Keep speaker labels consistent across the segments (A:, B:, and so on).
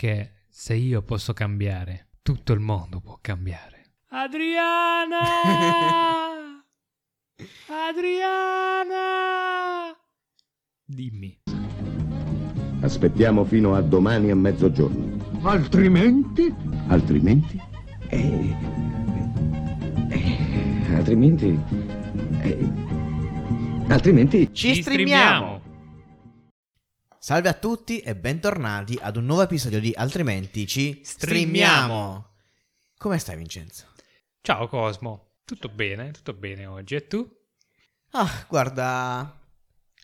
A: Perché se io posso cambiare, tutto il mondo può cambiare. Adriana! Adriana! Dimmi.
B: Aspettiamo fino a domani a mezzogiorno.
C: Altrimenti?
B: Altrimenti? Eh, eh, altrimenti... eh, altrimenti...
D: Ci streamiamo! Salve a tutti e bentornati ad un nuovo episodio di Altrimenti ci streamiamo. Come stai Vincenzo?
A: Ciao Cosmo. Tutto bene? Tutto bene oggi. E tu?
D: Ah, guarda,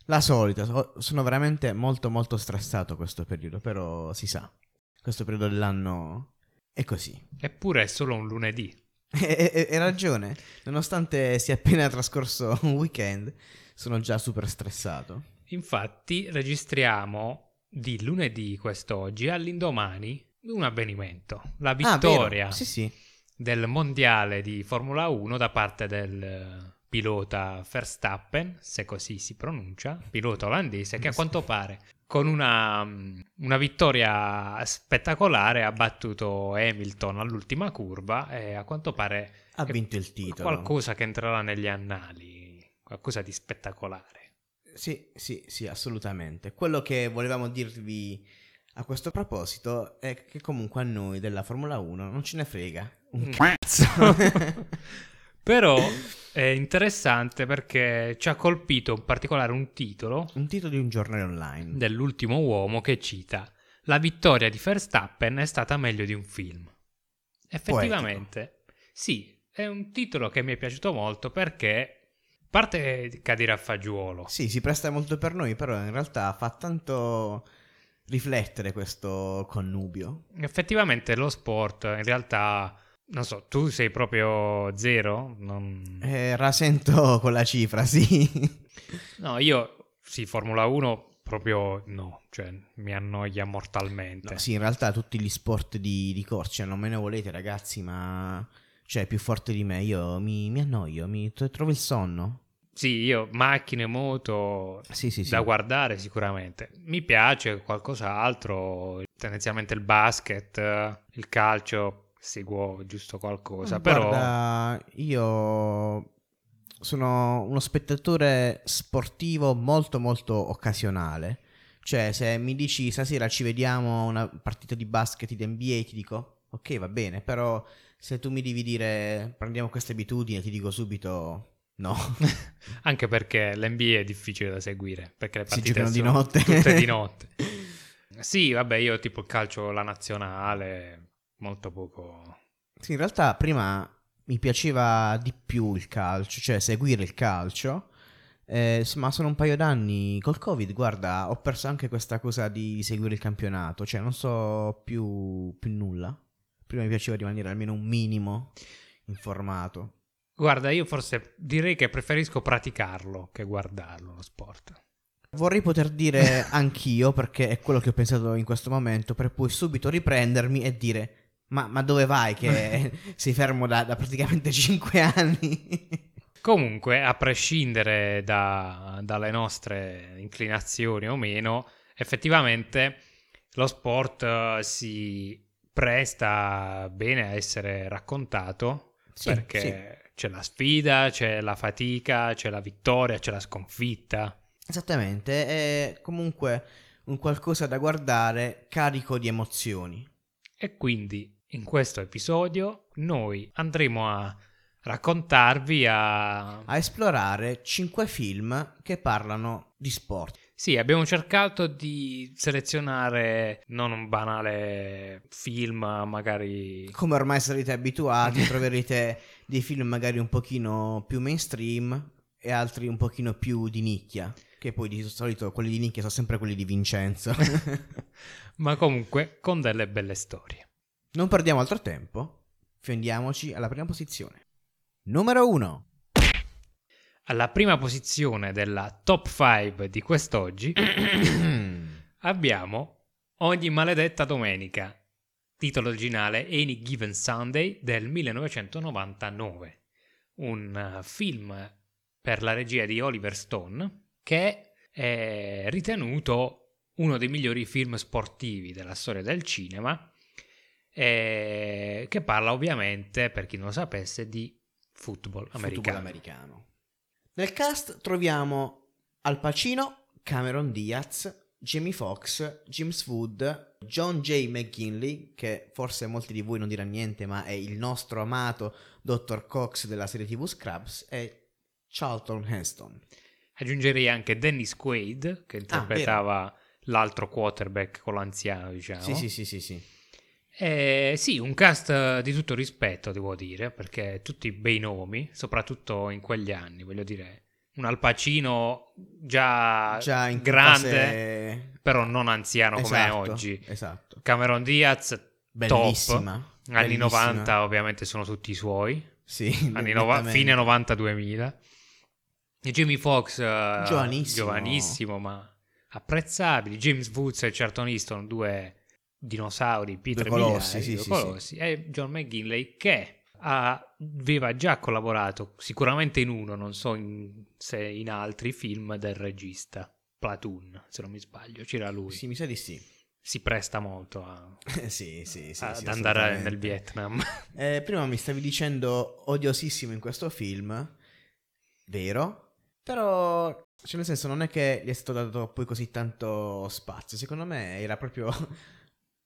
D: la solita, so- sono veramente molto molto stressato questo periodo, però si sa, questo periodo dell'anno è così.
A: Eppure è solo un lunedì.
D: Hai ragione, nonostante sia appena trascorso un weekend, sono già super stressato.
A: Infatti registriamo di lunedì quest'oggi all'indomani un avvenimento. La
D: Ah,
A: vittoria
D: Sì, sì.
A: del mondiale di Formula 1 da parte del pilota Verstappen, se così si pronuncia, pilota olandese, che a quanto pare con una, mm, una vittoria spettacolare ha battuto Hamilton all'ultima curva e a quanto pare
D: Ha vinto il titolo.
A: qualcosa che entrerà negli annali, qualcosa di spettacolare.
D: Sì, sì, sì, assolutamente. Quello che volevamo dirvi a questo proposito è che comunque a noi della Formula 1 non ce ne frega un
A: Mm.
D: cazzo.
A: Però è interessante perché ci ha colpito in particolare un titolo
D: un titolo di un giornale online.
A: dell'ultimo uomo che cita La vittoria di Verstappen è stata meglio di un film. Effettivamente, sì, è un titolo che mi è piaciuto molto perché parte cadere a fagiolo.
D: Sì, si presta molto per noi, però in realtà fa tanto riflettere questo connubio.
A: Effettivamente lo sport in realtà non so, tu sei proprio zero? Non...
D: Eh, rasento con la cifra, sì.
A: No, io sì, Formula 1 proprio no, cioè mi annoia mortalmente.
D: No, sì, in realtà tutti gli sport di, di corsa, non me ne volete ragazzi, ma... Cioè, più forte di me, io mi, mi annoio, mi tro- trovo il sonno.
A: Sì, io macchine, moto
D: Sì, sì, sì.
A: da guardare sicuramente. Mi piace qualcos'altro, tendenzialmente il basket, eh, il calcio, seguo giusto qualcosa, però
D: Guarda, io sono uno spettatore sportivo molto molto occasionale. Cioè, se mi dici stasera ci vediamo una partita di basket di NBA, ti dico ok, va bene, però se tu mi devi dire prendiamo questa abitudine, ti dico subito no.
A: anche perché l'NBA è difficile da seguire, perché le
D: Si
A: partite
D: giocano di
A: sono
D: notte.
A: tutte di notte. Sì, vabbè, io tipo il calcio, la nazionale, molto poco...
D: Sì, in realtà prima mi piaceva di più il calcio, cioè seguire il calcio. eh, ma sono un paio d'anni col Covid, guarda, ho perso anche questa cosa di seguire il campionato, cioè non so più, più nulla. Prima mi piaceva rimanere almeno un minimo informato.
A: Guarda, io forse direi che preferisco praticarlo che guardarlo, lo sport.
D: Vorrei poter dire anch'io, perché è quello che ho pensato in questo momento, per poi subito riprendermi e dire: Ma, ma dove vai? Che sei fermo da, da praticamente 5 anni.
A: Comunque, a prescindere da- dalle nostre inclinazioni o meno, effettivamente lo sport eh, si presta bene a essere raccontato
D: Sì,
A: perché
D: sì.
A: C'è la sfida, c'è la fatica, c'è la vittoria, c'è la sconfitta.
D: Esattamente, è comunque un qualcosa da guardare carico di emozioni.
A: E quindi in questo episodio noi andremo a raccontarvi a...
D: A esplorare 5 film che parlano di sport.
A: Sì, abbiamo cercato di selezionare non un banale film, magari...
D: Come ormai sarete abituati, troverete dei film magari un pochino più mainstream e altri un pochino più di nicchia. Che poi di solito quelli di nicchia sono sempre quelli di Vincenzo.
A: ma comunque con delle belle storie.
D: non perdiamo altro tempo, fiondiamoci alla prima posizione. Numero 1.
A: Alla prima posizione della top 5 di quest'oggi abbiamo Ogni maledetta domenica, titolo originale Any Given Sunday del 1999, un eh, film per la regia di Oliver Stone che è ritenuto uno dei migliori film sportivi della storia del cinema, eh, che parla ovviamente, per chi non lo sapesse, di football americano.
D: Football americano. Nel cast troviamo Al Pacino, Cameron Diaz, Jamie Foxx, James Wood, John J. McGinley, che forse molti di voi non diranno niente, ma è il nostro amato Dr. Cox della serie TV Scrubs, e Charlton Heston.
A: Aggiungerei anche Dennis Quaid, che interpretava l'altro quarterback con l'anziano, diciamo.
D: Sì, sì, sì, sì, sì.
A: Eh, sì, un cast di tutto rispetto, devo dire, perché tutti bei nomi, soprattutto in quegli anni, voglio dire. Un Al Pacino già,
D: Già
A: grande,
D: fase-
A: però non anziano come è
D: Esatto,
A: oggi.
D: Esatto.
A: Cameron Diaz,
D: Bellissima.
A: top. Anni
D: bellissima.
A: 90 ovviamente sono tutti i suoi.
D: Sì,
A: Anni
D: nettamente.
A: fine 90-2000. E Jamie Foxx, eh,
D: Giovanissimo.
A: giovanissimo, ma apprezzabili. James Woods e Charlton Heston, due dinosauri,
D: Due colossi, sì, sì,
A: colossi. E John McGinley che ha- aveva già collaborato sicuramente in uno, non so in- se in altri film del regista. Platoon, se non mi sbaglio, c'era lui.
D: Sì, mi sa di sì.
A: Si presta molto a-
D: sì, sì, sì.
A: ad
D: sì,
A: andare nel Vietnam.
D: Eh, prima mi stavi dicendo odiosissimo in questo film, vero? Però, cioè nel senso, non è che gli è stato dato poi così tanto spazio. Secondo me era proprio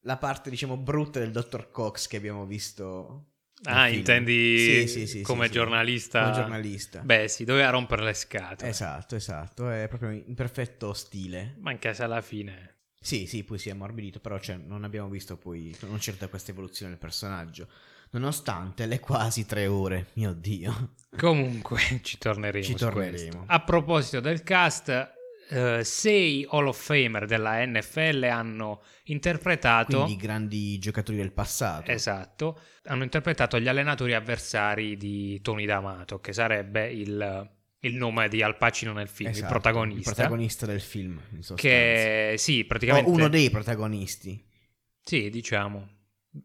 D: la parte, diciamo, brutta del Dr. Cox che abbiamo visto.
A: Ah,
D: film.
A: intendi
D: Sì, sì,
A: come giornalista?
D: Come giornalista.
A: Beh, sì, doveva rompere le scatole.
D: Esatto, esatto, è proprio in perfetto stile.
A: Ma anche se alla fine...
D: Sì, sì, poi si è ammorbidito, però cioè, non abbiamo visto poi, non c'è questa evoluzione del personaggio. Nonostante le quasi tre ore, mio Dio.
A: Comunque, ci torneremo.
D: Ci torneremo.
A: A proposito del cast, eh, sei Hall of Famer della NFL hanno interpretato.
D: Quindi grandi giocatori del passato.
A: Esatto, hanno interpretato gli allenatori avversari di Tony D'Amato, che sarebbe il il nome di Al Pacino nel film,
D: esatto,
A: il protagonista.
D: Il protagonista del film, in sostanza.
A: Che sì, praticamente...
D: O uno dei protagonisti.
A: Sì, diciamo.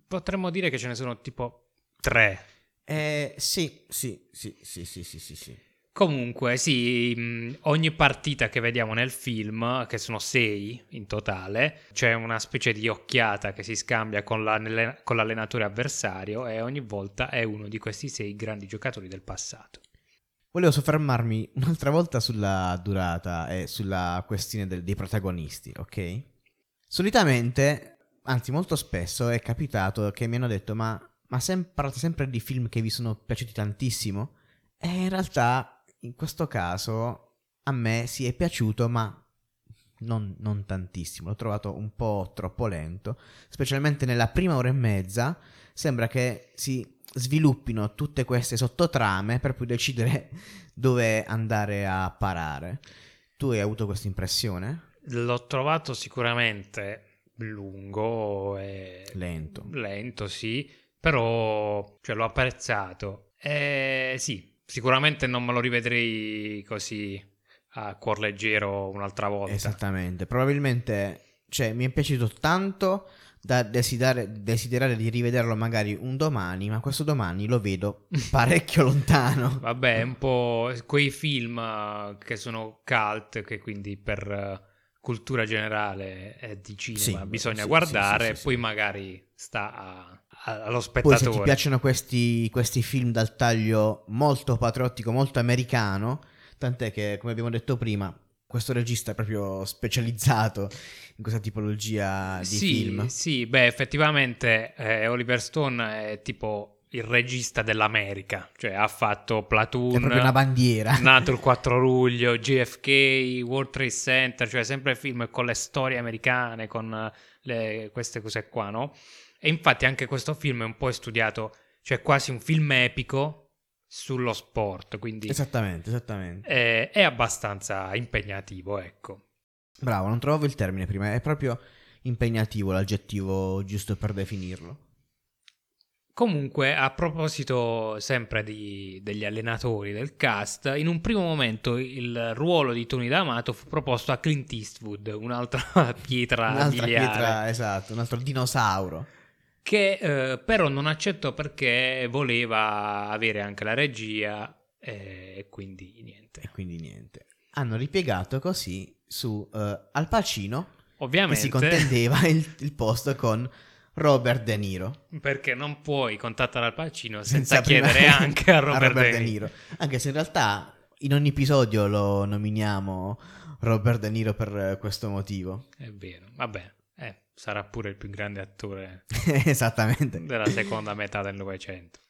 A: Potremmo dire che ce ne sono tipo tre.
D: Eh, sì, sì, sì, sì, sì, sì, sì.
A: Comunque, sì, mh, ogni partita che vediamo nel film, che sono sei in totale, c'è una specie di occhiata che si scambia con, la- con l'allenatore avversario e ogni volta è uno di questi sei grandi giocatori del passato.
D: Volevo soffermarmi un'altra volta sulla durata e sulla questione del- dei protagonisti, ok? Solitamente, anzi molto spesso, è capitato che mi hanno detto ma, ma sem- parlate sempre di film che vi sono piaciuti tantissimo? E in realtà, in questo caso, a me si è piaciuto, ma non, non tantissimo. L'ho trovato un po' troppo lento, specialmente nella prima ora e mezza. Sembra che si sviluppino tutte queste sottotrame per poi decidere dove andare a parare. Tu hai avuto questa impressione?
A: L'ho trovato sicuramente lungo e
D: Lento.
A: lento, sì, però cioè, l'ho apprezzato. E sì, sicuramente non me lo rivedrei così a cuor leggero un'altra volta.
D: Esattamente. Probabilmente, cioè, mi è piaciuto tanto da desiderare, desiderare di rivederlo magari un domani, ma questo domani lo vedo parecchio lontano.
A: Vabbè, un po' quei film che sono cult, che quindi per eh, cultura generale eh, di cinema
D: Sì,
A: bisogna
D: sì,
A: guardare,
D: sì,
A: poi magari sta a- allo
D: Poi se
A: spettatore.
D: ti piacciono questi, questi film dal taglio molto patriottico, molto americano, tant'è che, come abbiamo detto prima, questo regista è proprio specializzato in questa tipologia di
A: sì,
D: film.
A: Sì, beh, effettivamente eh, Oliver Stone è tipo il regista dell'America, cioè ha fatto Platoon,
D: È proprio una bandiera.
A: nato il 4 luglio, JFK, World Trade Center, cioè sempre film con le storie americane, con eh, le- queste cose qua, no? E infatti anche questo film è un po' studiato, cioè quasi un film epico sullo sport, quindi
D: Esattamente, esattamente.
A: è, è abbastanza impegnativo, ecco.
D: Bravo, non trovavo il termine prima, è proprio impegnativo l'aggettivo giusto per definirlo.
A: Comunque, a proposito sempre di- degli allenatori del cast, in un primo momento il ruolo di Tony D'Amato fu proposto a Clint Eastwood, un'altra pietra
D: Un'altra
A: miliare,
D: pietra, esatto, un altro dinosauro.
A: Che eh, però non accettò perché voleva avere anche la regia eh, e quindi
D: E
A: niente.
D: quindi niente. Hanno ripiegato così su eh, Al Pacino
A: Ovviamente.
D: che si contendeva il, il posto con Robert De Niro.
A: Perché non puoi contattare Al Pacino senza,
D: prima-
A: chiedere anche a Robert,
D: De Niro. Anche se in realtà in ogni episodio lo nominiamo Robert De Niro per questo motivo.
A: È vero, vabbè, sarà pure il più grande attore
D: Esattamente.
A: della seconda metà del Novecento.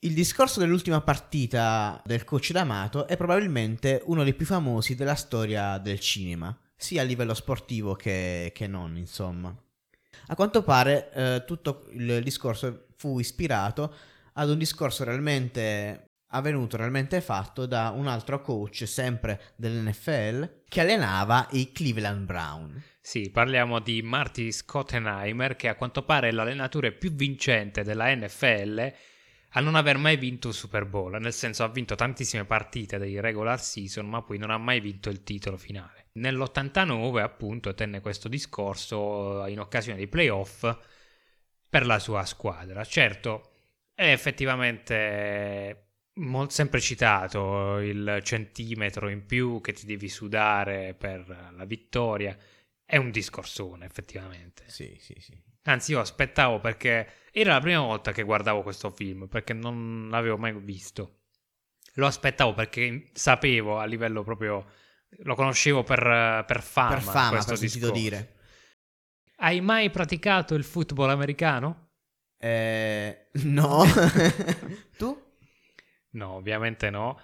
D: Il discorso dell'ultima partita del coach D'Amato è probabilmente uno dei più famosi della storia del cinema, sia a livello sportivo che, che non, insomma. A quanto pare eh, tutto il discorso fu ispirato ad un discorso realmente avvenuto, realmente fatto da un altro coach, sempre dell'NFL, che allenava i Cleveland Brown.
A: Sì, parliamo di Marty Schottenheimer, che a quanto pare è l'allenatore più vincente della NFL a non aver mai vinto un Super Bowl, nel senso ha vinto tantissime partite dei regular season, ma poi non ha mai vinto il titolo finale. Nell'89 appunto tenne questo discorso in occasione dei playoff per la sua squadra. Certo, è effettivamente mol- sempre citato il centimetro in più che ti devi sudare per la vittoria. È un discorsone, effettivamente.
D: Sì, sì, sì.
A: Anzi, io aspettavo perché era la prima volta che guardavo questo film, perché non l'avevo mai visto. Lo aspettavo perché sapevo a livello proprio. Lo conoscevo per, per fama.
D: per fama,
A: questo
D: per
A: discorso.
D: dire.
A: Hai mai praticato il football americano?
D: Eh, no. tu?
A: No, ovviamente no.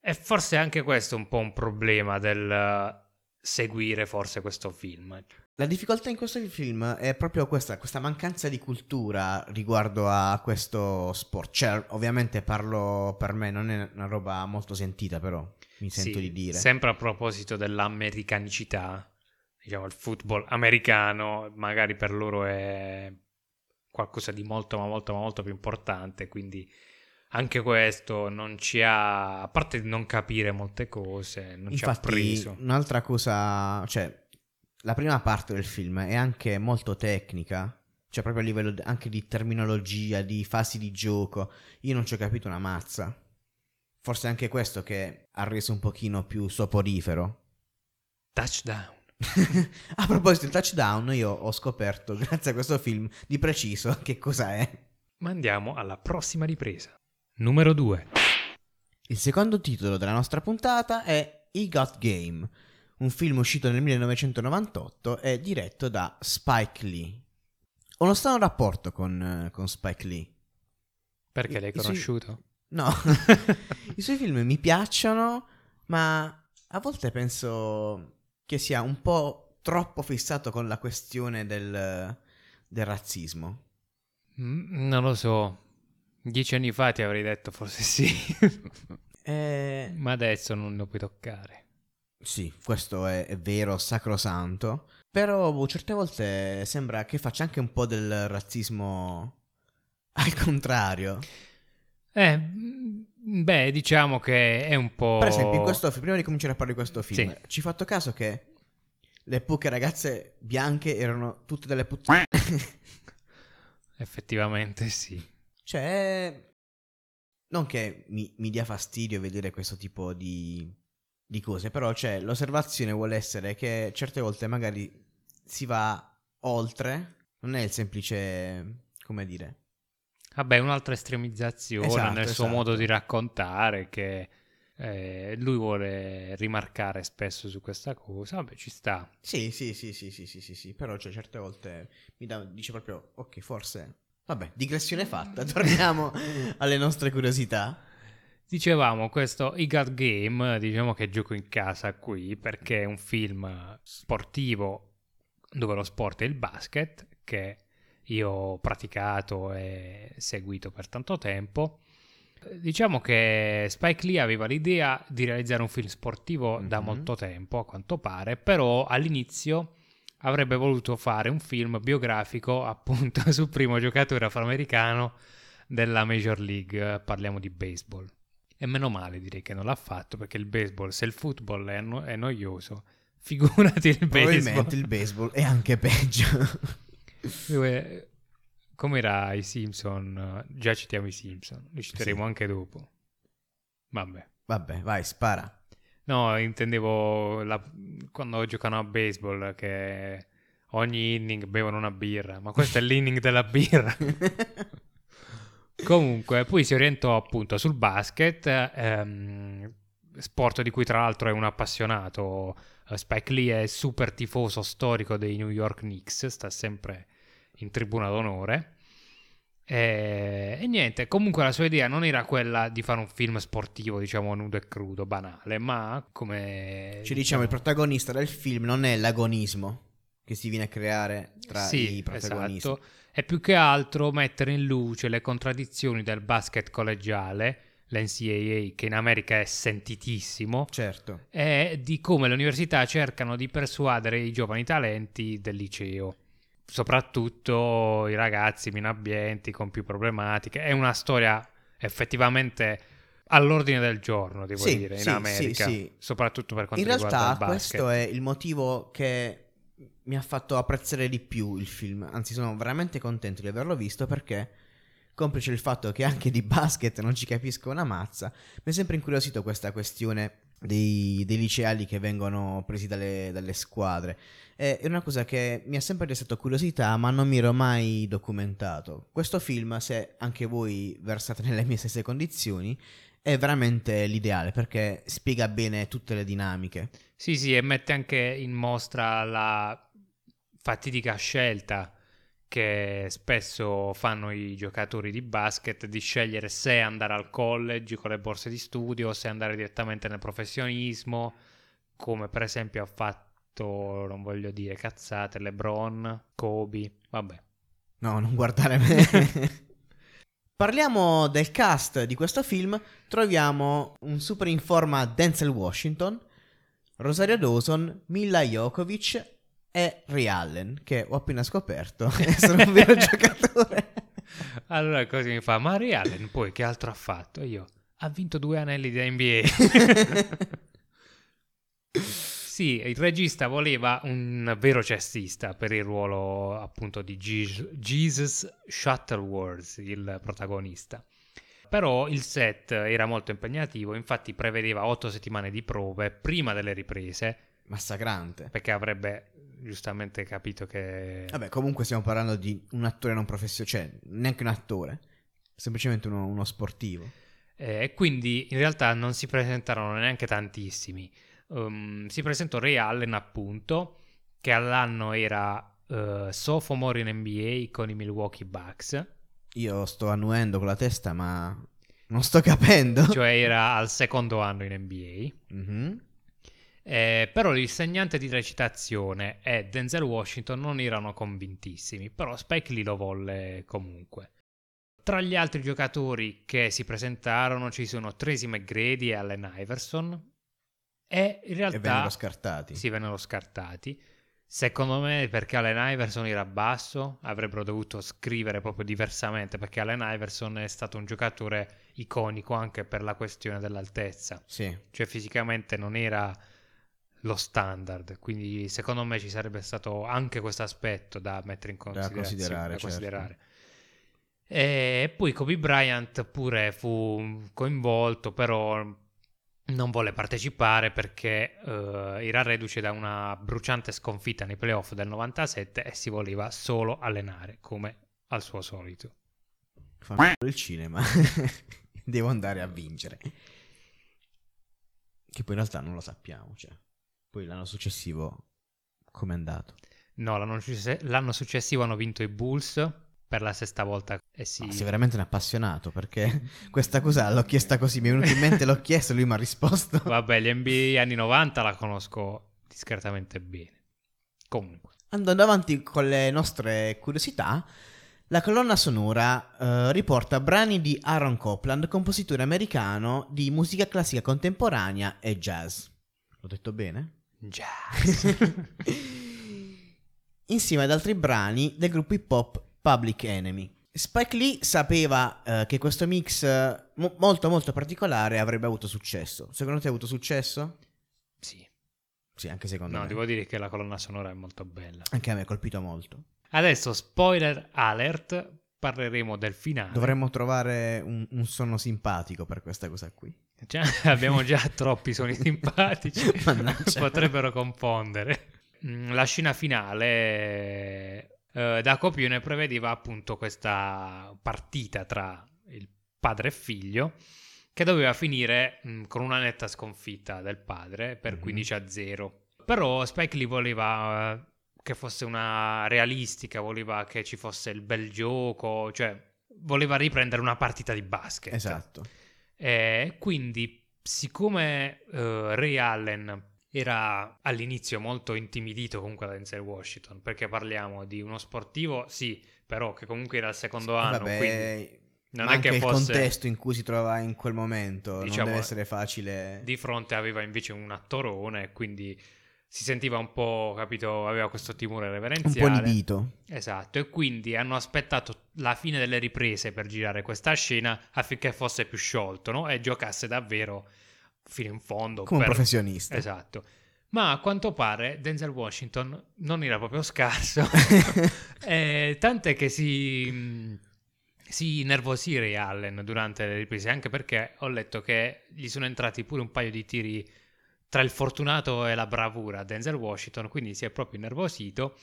A: E forse anche questo è un po' un problema del eh, seguire forse questo film.
D: La difficoltà in questo film è proprio questa, questa mancanza di cultura riguardo a questo sport. Cioè, ovviamente parlo per me, non è una roba molto sentita, però mi sento
A: Sì,
D: di dire.
A: Sempre a proposito dell'americanicità, diciamo il football americano magari per loro è qualcosa di molto ma molto ma molto più importante, quindi anche questo non ci ha, a parte di non capire molte cose, non ci ha
D: Infatti,
A: preso.
D: un'altra cosa, cioè, la prima parte del film è anche molto tecnica, cioè proprio a livello anche di terminologia, di fasi di gioco. Io non ci ho capito una mazza. Forse è anche questo che ha reso un pochino più soporifero.
A: Touchdown.
D: a proposito del touchdown, io ho scoperto, grazie a questo film, di preciso che cosa è.
A: Ma andiamo alla prossima ripresa. Numero 2.
D: Il secondo titolo della nostra puntata è I Got Game, un film uscito nel 1998 e diretto da Spike Lee. Ho uno strano rapporto con, eh, con Spike Lee.
A: Perché l'hai
D: I
A: conosciuto?
D: No, i suoi film mi piacciono, ma a volte penso che sia un po' troppo fissato con la questione del, del razzismo.
A: Mm, non lo so. Dieci anni fa ti avrei detto forse sì.
D: Eh,
A: Ma adesso non lo puoi toccare.
D: Sì, questo è, è vero, sacrosanto. Però boh, certe volte sembra che faccia anche un po' del razzismo al contrario.
A: Eh, mm, beh, diciamo che è un po'...
D: Per esempio, in questo film, prima di cominciare a parlare di questo film,
A: Sì.
D: ci fatto caso che le poche ragazze bianche erano tutte delle puttane.
A: Effettivamente sì.
D: Cioè, non che mi, mi dia fastidio vedere questo tipo di, di cose, però cioè, l'osservazione vuole essere che certe volte magari si va oltre, non è il semplice, come dire,
A: Vabbè, un'altra estremizzazione
D: Esatto,
A: nel suo
D: esatto.
A: modo di raccontare che eh, lui vuole rimarcare spesso su questa cosa. Vabbè, ci sta.
D: Sì, sì, sì, sì, sì, sì, sì, sì, però cioè, certe volte mi dà- dice proprio, ok, forse... Vabbè, digressione fatta, torniamo alle nostre curiosità.
A: Dicevamo, questo I Got Game, diciamo che gioco in casa qui perché è un film sportivo dove lo sport è il basket, che io ho praticato e seguito per tanto tempo. Diciamo che Spike Lee aveva l'idea di realizzare un film sportivo da
D: Mhm.
A: molto tempo, a quanto pare, però all'inizio avrebbe voluto fare un film biografico appunto sul primo giocatore afroamericano della Major League, parliamo di baseball. E meno male direi che non l'ha fatto perché il baseball, se il football è, no- è noioso, figurati il baseball.
D: Probabilmente il baseball è anche peggio.
A: Dove- Come era i Simpson? Già citiamo i Simpson, li citeremo
D: Sì.
A: anche dopo. Vabbè.
D: Vabbè, vai, spara.
A: No, intendevo la- quando giocano a baseball che ogni inning bevono una birra, ma questo è l'inning della birra. Comunque, poi si orientò appunto sul basket, ehm, sport di cui tra l'altro è un appassionato. Spike Lee è super tifoso storico dei New York Knicks, sta sempre in tribuna d'onore. E, e niente, comunque la sua idea non era quella di fare un film sportivo, diciamo, nudo e crudo, banale, ma come...
D: Ci diciamo, il protagonista del film non è l'agonismo che si viene a creare tra
A: sì,
D: i protagonisti.
A: esatto. È più che altro mettere in luce le contraddizioni del basket collegiale, l'NCAA, che in America è sentitissimo,
D: Certo.
A: e di come le università cercano di persuadere i giovani talenti del liceo. Soprattutto i ragazzi meno abbienti, con più problematiche. È una storia effettivamente all'ordine del giorno, devo
D: Sì,
A: dire, in
D: sì,
A: America.
D: sì, sì.
A: Soprattutto per quanto
D: In
A: riguarda
D: realtà
A: il basket.
D: questo è il motivo che mi ha fatto apprezzare di più il film. Anzi, sono veramente contento di averlo visto perché, complice il fatto che anche di basket non ci capisco una mazza, mi è sempre incuriosito questa questione dei, dei liceali che vengono presi dalle, dalle squadre. È una cosa che mi ha sempre destato curiosità, ma non mi ero mai documentato. Questo film, se anche voi versate nelle mie stesse condizioni, è veramente l'ideale perché spiega bene tutte le dinamiche.
A: Sì, sì, e mette anche in mostra la fatidica scelta che spesso fanno i giocatori di basket di scegliere se andare al college con le borse di studio o se andare direttamente nel professionismo, come per esempio ha fatto, non voglio dire cazzate, LeBron, Kobe, vabbè.
D: No, non guardare me. Parliamo del cast di questo film. Troviamo un super in forma Denzel Washington, Rosario Dawson, Mila Jokovic e Ray Allen, che ho appena scoperto essere un vero giocatore.
A: Allora così mi fa, ma Ray Allen poi che altro ha fatto? Io, ha vinto due anelli da NBA. Sì, il regista voleva un vero cestista per il ruolo appunto di Je- Jesus Shuttleworth, il protagonista. Però il set era molto impegnativo, infatti prevedeva otto settimane di prove prima delle riprese,
D: Massacrante.
A: perché avrebbe giustamente capito che...
D: Vabbè, comunque stiamo parlando di un attore non professionale, cioè neanche un attore, semplicemente uno, uno sportivo.
A: Eh, quindi in realtà non si presentarono neanche tantissimi. Um, si presentò Ray Allen, appunto, che all'anno era eh, sophomore in NBA con i Milwaukee Bucks,
D: Io sto annuendo con la testa, ma non sto capendo.
A: cioè era al secondo anno in NBA.
D: Mhm.
A: Eh, però l'insegnante di recitazione e Denzel Washington non erano convintissimi, però Spike Lee lo volle comunque. Tra gli altri giocatori che si presentarono ci sono Tracy McGrady e Allen Iverson e in realtà
D: E vennero scartati.
A: si vennero scartati. Secondo me perché Allen Iverson era basso, avrebbero dovuto scrivere proprio diversamente perché Allen Iverson è stato un giocatore iconico anche per la questione dell'altezza
D: Sì.
A: cioè fisicamente non era lo standard, quindi secondo me ci sarebbe stato anche questo aspetto da mettere in considerazione.
D: considerare,
A: da
D: certo.
A: considerare. E poi Kobe Bryant pure fu coinvolto, però non volle partecipare perché eh, era reduce da una bruciante sconfitta nei playoff del 97 e si voleva solo allenare, come al suo solito.
D: Fa il cinema. Devo andare a vincere. Che poi in realtà non lo sappiamo. Cioè. Poi l'anno successivo, come è andato?
A: No, l'anno, l'anno successivo hanno vinto i Bulls per la sesta volta. E si...
D: Ma sei veramente un appassionato perché questa cosa l'ho chiesta così. Mi è venuto in mente, l'ho chiesto e lui mi ha risposto.
A: Vabbè, gli NBA anni 90 la conosco discretamente bene. Comunque,
D: Andando avanti con le nostre curiosità, la colonna sonora eh, riporta brani di Aaron Copland, compositore americano di musica classica contemporanea e jazz. L'ho detto bene?
A: Jazz.
D: Insieme ad altri brani del gruppo hip hop Public Enemy. Spike Lee sapeva eh, che questo mix eh, mo- molto molto particolare avrebbe avuto successo. Secondo te ha avuto successo?
A: sì.
D: Sì, anche secondo
A: No,
D: me.
A: devo dire che la colonna sonora è molto bella.
D: Anche a me ha colpito molto.
A: Adesso, spoiler alert, parleremo del finale.
D: Dovremmo trovare un, un sonno simpatico per questa cosa qui.
A: Già- abbiamo già troppi suoni simpatici, potrebbero confondere. Mm, La scena finale eh, da copione prevedeva appunto questa partita tra il padre e figlio che doveva finire mm, con una netta sconfitta del padre per
D: Mhm.
A: 15 a 0. Però Spike Lee voleva che fosse una realistica, voleva che ci fosse il bel gioco, cioè voleva riprendere una partita di basket.
D: Esatto.
A: E quindi, siccome eh, Ray Allen era all'inizio molto intimidito comunque da Denzel Washington, perché parliamo di uno sportivo, sì, però che comunque era al secondo
D: E
A: anno,
D: Vabbè,
A: quindi non è che
D: il
A: fosse
D: contesto in cui si trovava in quel momento
A: Diciamo,
D: non deve essere facile.
A: di fronte aveva invece un attorone, quindi si sentiva un po', capito, aveva questo timore
D: un po'
A: reverenziale.
D: inibito.
A: Esatto, e quindi hanno aspettato la fine delle riprese per girare questa scena affinché fosse più sciolto, no? E giocasse davvero fino in fondo.
D: Come un
A: per-
D: professionista.
A: Esatto. Ma a quanto pare Denzel Washington non era proprio scarso, Eh, tant'è che si, si nervosì Ray Allen durante le riprese, anche perché ho letto che gli sono entrati pure un paio di tiri tra il fortunato e la bravura Denzel Washington, quindi si è proprio innervosito.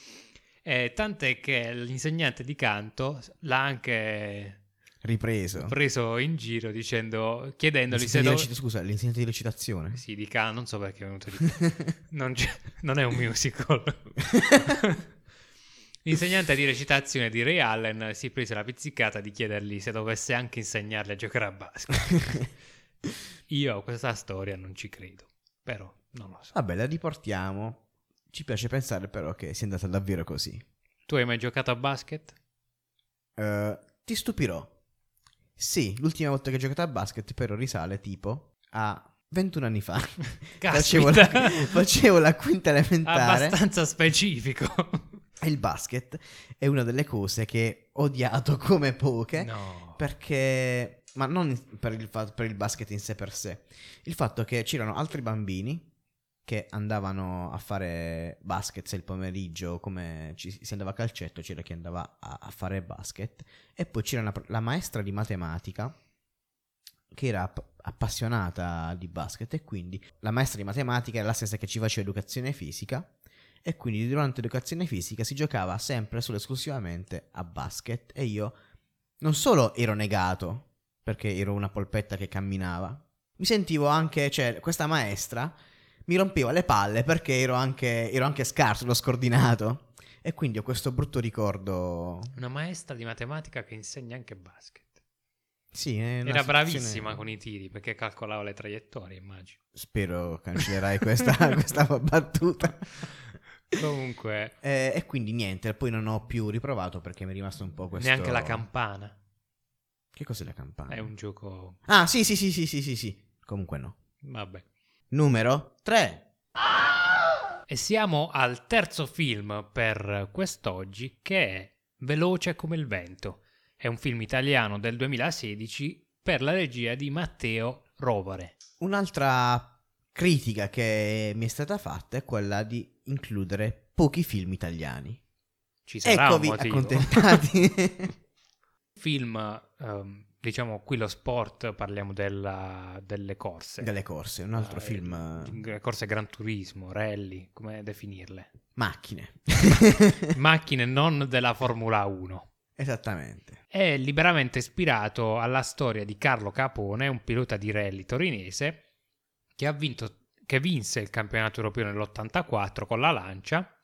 A: Eh, tant'è che l'insegnante di canto l'ha anche
D: Ripreso.
A: preso in giro dicendo, chiedendogli se dove...
D: recita- Scusa, l'insegnante di recitazione.
A: Sì, di canto, non so perché è venuto di non, non è un musical. L'insegnante di recitazione di Ray Allen si prese la pizzicata di chiedergli se dovesse anche insegnarle a giocare a basket. Io a questa storia non ci credo, però non lo so.
D: Vabbè, la riportiamo. Ci piace pensare però che sia andata davvero così.
A: Tu hai mai giocato a basket?
D: Eh, ti stupirò. Sì, l'ultima volta che ho giocato a basket però risale tipo a 21 anni fa. facevo, la, facevo la quinta elementare.
A: abbastanza specifico.
D: E il basket è una delle cose che ho odiato come poche.
A: No.
D: Perché, ma non per il, fa- per il basket in sé per sé, il fatto che c'erano altri bambini che andavano a fare basket se il pomeriggio, come ci, si andava a calcetto, c'era chi andava a, a fare basket, e poi c'era una la maestra di matematica che era app- appassionata di basket e quindi la maestra di matematica era la stessa che ci faceva educazione fisica e quindi durante l'educazione fisica si giocava sempre solo esclusivamente a basket. E io non solo ero negato perché ero una polpetta che camminava, mi sentivo anche, cioè questa maestra mi rompeva le palle perché ero anche, ero anche scarso, l'ho scordinato e quindi ho questo brutto ricordo.
A: Una maestra di matematica che insegna anche basket.
D: Sì,
A: Era bravissima con i tiri perché calcolava le traiettorie, immagino.
D: Spero cancellerai questa, questa battuta.
A: Comunque,
D: Eh, e quindi niente, poi non ho più riprovato perché mi è rimasto un po' questo...
A: neanche la campana
D: Che cos'è la campana?
A: è un gioco.
D: Ah, sì, sì, sì, sì, sì, sì, sì. Comunque no.
A: Vabbè.
D: Numero 3.
A: E siamo al terzo film per quest'oggi che è Veloce come il vento. È un film italiano del 2016 per la regia di Matteo Rovare.
D: Un'altra critica che mi è stata fatta è quella di includere pochi film italiani.
A: Ci sarà
D: Eccovi accontentati.
A: film, ehm, diciamo qui lo sport, parliamo della- delle corse.
D: Delle corse, un altro
A: Eh,
D: film...
A: eh, Corse Gran Turismo, rally, come definirle?
D: Macchine.
A: Macchine non della Formula 1.
D: Esattamente.
A: È liberamente ispirato alla storia di Carlo Capone, un pilota di rally torinese che ha vinto, che vinse il campionato europeo nell'84 con la Lancia,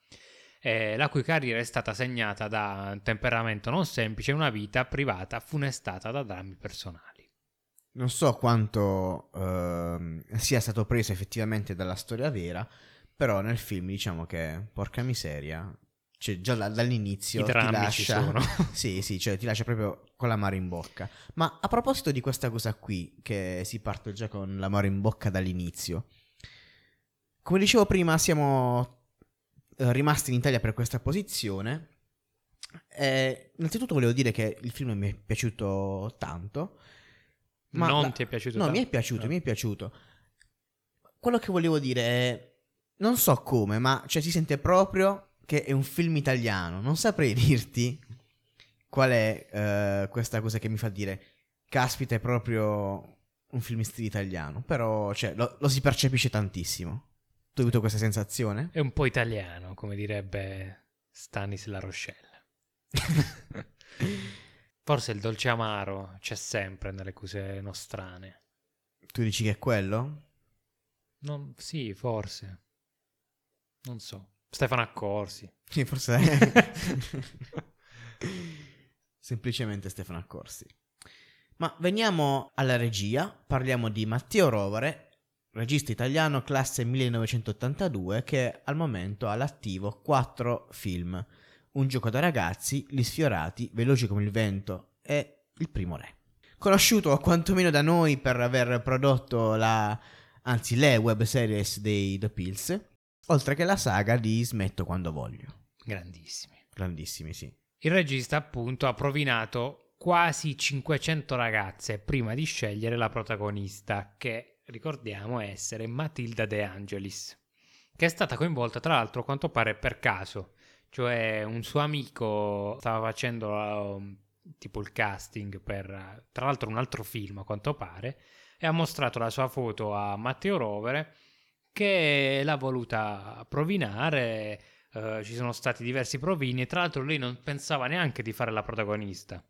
A: eh, la cui carriera è stata segnata da un temperamento non semplice e una vita privata funestata da drammi personali.
D: Non so quanto ehm, sia stato preso effettivamente dalla storia vera, però nel film diciamo che, porca miseria, cioè già da- dall'inizio ti lascia... sì, sì, cioè ti lascia proprio con l'amaro in bocca. Ma a proposito di questa cosa qui, che si parte già con l'amaro in bocca dall'inizio, come dicevo prima siamo eh, rimasti in Italia per questa posizione. Eh, innanzitutto volevo dire che il film mi è piaciuto tanto. Ma
A: non
D: la-
A: ti è piaciuto?
D: No,
A: tanto?
D: mi è piaciuto,
A: Eh.
D: mi è piaciuto. Quello che volevo dire è, non so come, ma cioè, si sente proprio che è un film italiano. Non saprei dirti qual è eh, questa cosa che mi fa dire, caspita, è proprio un film in stile italiano, però cioè, lo, lo si percepisce tantissimo. Tu hai avuto questa sensazione?
A: È un po' italiano, come direbbe Stanis La Rochelle. Forse il dolce amaro c'è sempre nelle cose nostrane.
D: Tu dici che è quello?
A: Non, sì, forse. Non so. Stefano Accorsi.
D: Sì, forse è. Semplicemente Stefano Accorsi. Ma veniamo alla regia. Parliamo di Matteo Rovere, regista italiano classe 1982 che al momento ha all'attivo quattro film. Un gioco da ragazzi, Gli sfiorati, Veloci come il vento e Il primo re. Conosciuto quantomeno da noi per aver prodotto la, anzi le web series dei The Pills, oltre che la saga di Smetto quando voglio.
A: Grandissimi.
D: Grandissimi, sì.
A: Il regista, appunto, ha provinato quasi 500 ragazze prima di scegliere la protagonista, che ricordiamo essere Matilda De Angelis, che è stata coinvolta tra l'altro a quanto pare per caso, cioè un suo amico stava facendo um, tipo il casting per tra l'altro un altro film a quanto pare e ha mostrato la sua foto a Matteo Rovere che l'ha voluta provinare, uh, ci sono stati diversi provini e tra l'altro lei non pensava neanche di fare la protagonista.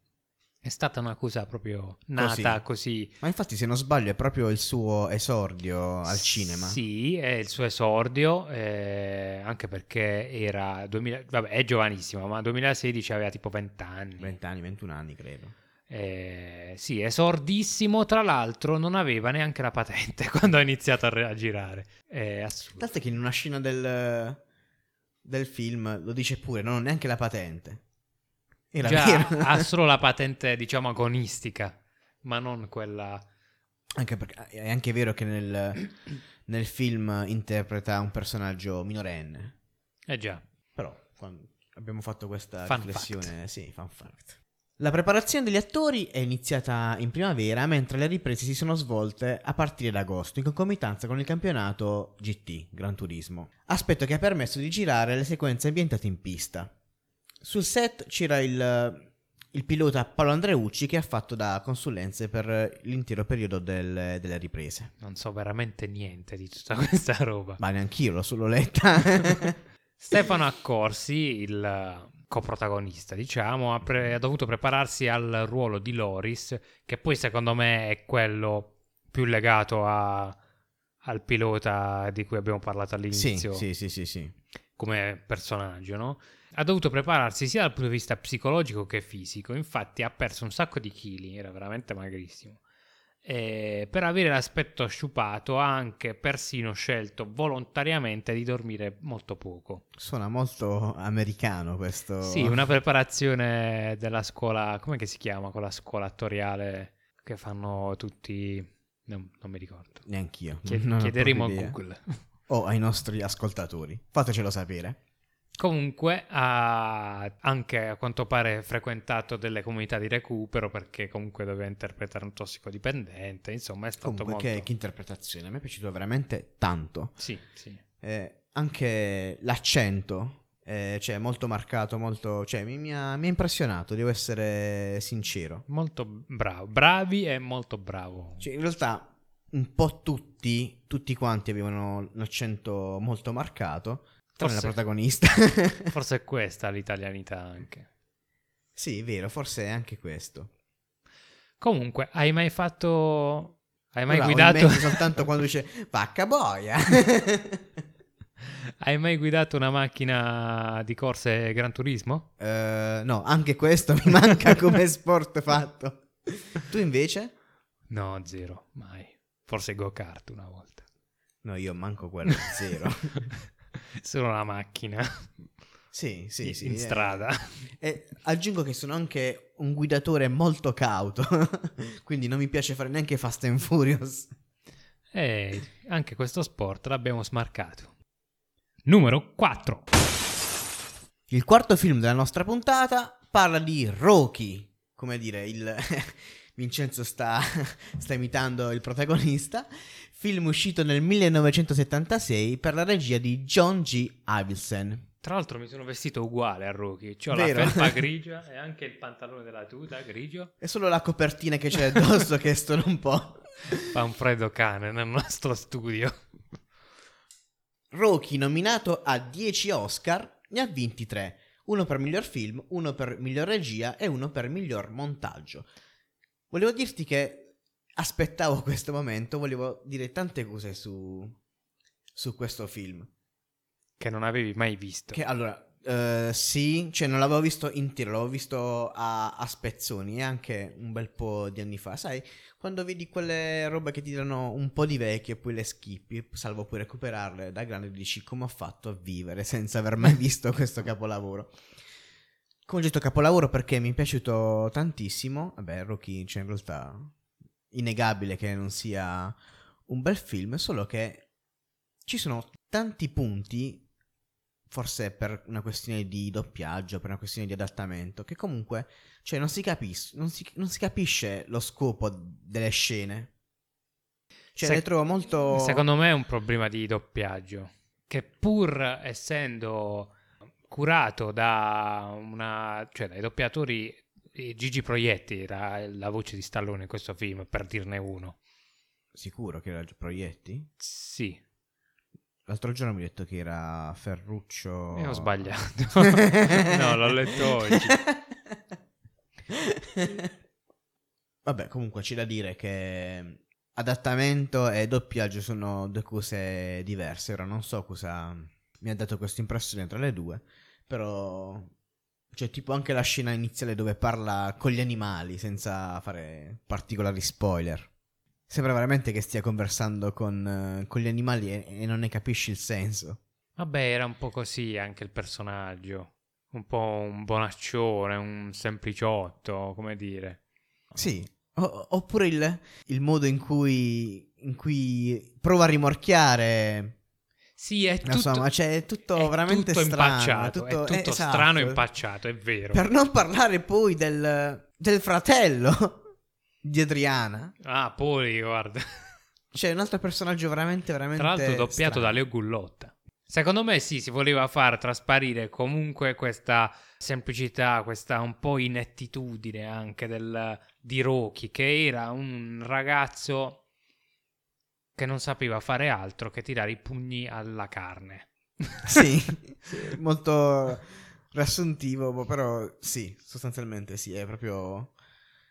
A: È stata una cosa proprio nata così. così.
D: Ma infatti, se non sbaglio, è proprio il suo esordio al cinema.
A: Sì, è il suo esordio, eh, anche perché era 2000, vabbè, è giovanissimo, ma 2016 aveva tipo 20 anni.
D: 20 anni, 21 anni, credo.
A: Eh, sì, esordissimo. Tra l'altro, non aveva neanche la patente quando ha iniziato a, re- a girare. È assurdo.
D: Tanto che in una scena del, del film lo dice pure, non ho neanche la patente.
A: Era Già, ha solo la patente, diciamo, agonistica, ma non quella...
D: Anche perché è anche vero che nel, nel film interpreta un personaggio minorenne.
A: Eh già.
D: Però abbiamo fatto questa
A: fun
D: riflessione,
A: fact.
D: sì, fun fact. La preparazione degli attori è iniziata in primavera, mentre le riprese si sono svolte a partire da agosto, in concomitanza con il campionato GT, Gran Turismo. Aspetto che ha permesso di girare le sequenze ambientate in pista. Sul set c'era il, il, pilota Paolo Andreucci che ha fatto da consulenze per l'intero periodo del, delle riprese.
A: Non so veramente niente di tutta questa roba.
D: Ma neanch'io l'ho solo letta.
A: Stefano Accorsi, il coprotagonista, diciamo, ha, pre- ha, dovuto prepararsi al ruolo di Loris, che poi secondo me è quello più legato a, al pilota di cui abbiamo parlato all'inizio.
D: Sì, sì, sì, sì, sì.
A: Come personaggio, no? Ha dovuto prepararsi sia dal punto di vista psicologico che fisico, infatti ha perso un sacco di chili, era veramente magrissimo. E per avere l'aspetto sciupato ha anche persino scelto volontariamente di dormire molto poco.
D: Suona molto americano questo.
A: Sì, una preparazione della scuola, come si chiama quella scuola attoriale che fanno tutti... Non, non mi ricordo.
D: Neanch'io.
A: Chied- chiederemo a Google.
D: O ai nostri ascoltatori. Fatecelo sapere.
A: Comunque ha anche a quanto pare frequentato delle comunità di recupero perché comunque doveva interpretare un tossicodipendente, insomma è stato
D: comunque
A: molto...
D: Che, che interpretazione, a me è piaciuto veramente tanto.
A: Sì, sì.
D: Eh, anche l'accento, eh, cioè molto marcato, molto... cioè mi, mi, ha, mi ha impressionato, devo essere sincero.
A: Molto bravo, bravi e molto bravo.
D: Cioè in realtà un po' tutti, tutti quanti avevano l'accento molto marcato Forse, la protagonista.
A: forse è questa l'italianità anche.
D: Sì, è vero, forse è anche questo.
A: Comunque, hai mai fatto... Hai mai Ora, guidato...
D: soltanto quando dice vacca boia.
A: hai mai guidato una macchina di corse Gran Turismo?
D: Uh, no, anche questo mi manca come sport fatto. Tu invece?
A: No, zero, mai. Forse go-kart una volta.
D: No, io manco quello, zero.
A: Solo una macchina.
D: Sì, sì,
A: in,
D: sì.
A: In
D: eh.
A: strada.
D: E aggiungo che sono anche un guidatore molto cauto, quindi non mi piace fare neanche Fast and Furious.
A: E anche questo sport l'abbiamo smarcato. Numero 4.
D: Il quarto film della nostra puntata parla di Rocky, come dire, il... Vincenzo sta, sta imitando il protagonista, film uscito nel 1976 per la regia di John G. Avildsen.
A: Tra l'altro mi sono vestito uguale a Rocky.
D: Vero?
A: la felpa grigia e anche il pantalone della tuta grigio.
D: È solo la copertina che c'è addosso che stono un po'.
A: Fa un freddo cane nel nostro studio.
D: Rocky nominato a 10 Oscar, ne ha vinti 3. Uno per miglior film, uno per miglior regia e uno per miglior montaggio. Volevo dirti che aspettavo questo momento, volevo dire tante cose su, su questo film.
A: Che non avevi mai visto.
D: Che allora, eh, sì, cioè non l'avevo visto intero, l'avevo visto a, a spezzoni e anche un bel po' di anni fa. Sai, quando vedi quelle robe che ti danno un po' di vecchie e poi le skippi, salvo poi recuperarle da grande, dici come ho fatto a vivere senza aver mai visto questo capolavoro. Come ho detto capolavoro perché mi è piaciuto tantissimo. Vabbè, Rocky, cioè in realtà innegabile che non sia un bel film, solo che ci sono tanti punti forse per una questione di doppiaggio, per una questione di adattamento, che comunque, cioè, non si, capis- non si, non si capisce lo scopo delle scene. Cioè,
A: Se-
D: le trovo molto...
A: Secondo me è un problema di doppiaggio. Che pur essendo curato da una. cioè dai doppiatori. Eh, Gigi Proietti era la voce di Stallone in questo film, per dirne uno.
D: Sicuro che era Proietti?
A: Sì,
D: L'altro giorno mi hai detto che era Ferruccio...
A: e ho sbagliato. no, l'ho letto oggi.
D: Vabbè, comunque c'è da dire che adattamento e doppiaggio sono due cose diverse. Ora non so cosa mi ha dato questa impressione tra le due, però c'è tipo anche la scena iniziale dove parla con gli animali senza fare particolari spoiler. Sembra veramente che stia conversando con, eh, con gli animali e, e non ne capisci il senso.
A: Vabbè, era un po' così anche il personaggio. Un po' un bonaccione, un sempliciotto, come dire.
D: Sì, o- oppure il, il modo in cui, in cui prova a rimorchiare
A: Sì, è tutto,
D: Insomma, cioè, è tutto
A: è
D: veramente
A: tutto
D: strano.
A: impacciato.
D: è tutto,
A: è tutto
D: eh, esatto.
A: strano e impacciato, è vero.
D: Per non parlare poi del, del fratello di Adriana.
A: Ah, poi, guarda.
D: Cioè, un altro personaggio veramente, veramente.
A: Tra l'altro doppiato
D: strano.
A: da Leo Gullotta. Secondo me sì, si voleva far trasparire comunque questa semplicità, questa un po' inettitudine anche del, di Rocky, che era un ragazzo che non sapeva fare altro che tirare i pugni alla carne.
D: Sì, sì, molto riassuntivo, però sì, sostanzialmente sì, è proprio.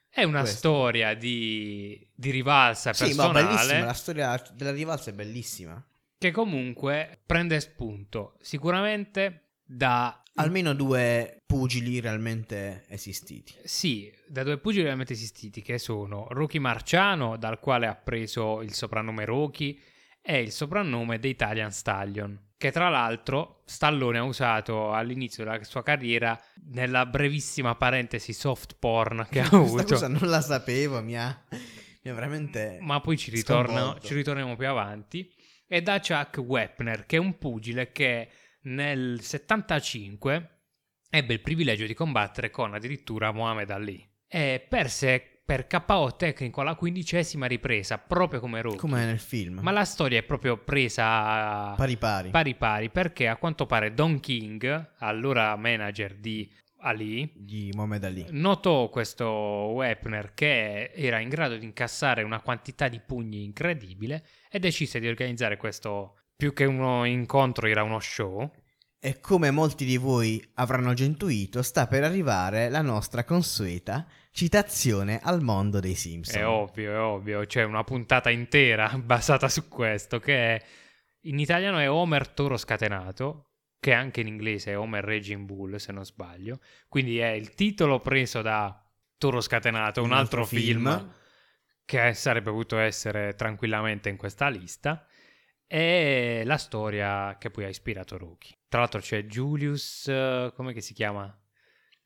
A: È una
D: Questo.
A: storia di, di rivalsa
D: Sì, ma
A: personale
D: bellissima. La storia della rivalsa è bellissima.
A: che comunque prende spunto sicuramente da
D: Almeno due pugili realmente esistiti.
A: Sì, da due pugili realmente esistiti che sono Rocky Marciano, dal quale ha preso il soprannome Rocky, e il soprannome The Italian Stallion, che tra l'altro Stallone ha usato all'inizio della sua carriera nella brevissima parentesi soft porn che ha
D: Questa
A: avuto.
D: cosa non la sapevo, mi ha, mi ha veramente.
A: Ma poi ci, ritorno, ci ritorniamo più avanti. E da Chuck Wepner, che è un pugile che nel 75 ebbe il privilegio di combattere con addirittura Muhammad Ali. E perse per KO tecnico alla quindicesima ripresa, proprio come Rocky.
D: Come nel film.
A: Ma la storia è proprio presa
D: Pari pari.
A: pari pari perché a quanto pare Don King, allora manager di Ali,
D: Di Mohamed Ali.
A: notò questo Wepner che era in grado di incassare una quantità di pugni incredibile e decise di organizzare questo più che uno incontro era uno show.
D: E come molti di voi avranno già intuito, sta per arrivare la nostra consueta citazione al mondo dei Simpson.
A: è ovvio è ovvio. C'è una puntata intera basata su questo che è, in italiano è Homer Toro Scatenato che anche in inglese è Homer Raging Bull se non sbaglio. Quindi è il titolo preso da Toro Scatenato un, altro, film. che sarebbe potuto essere tranquillamente in questa lista, e la storia che poi ha ispirato Rocky. Tra l'altro c'è Julius, eh, come che si chiama?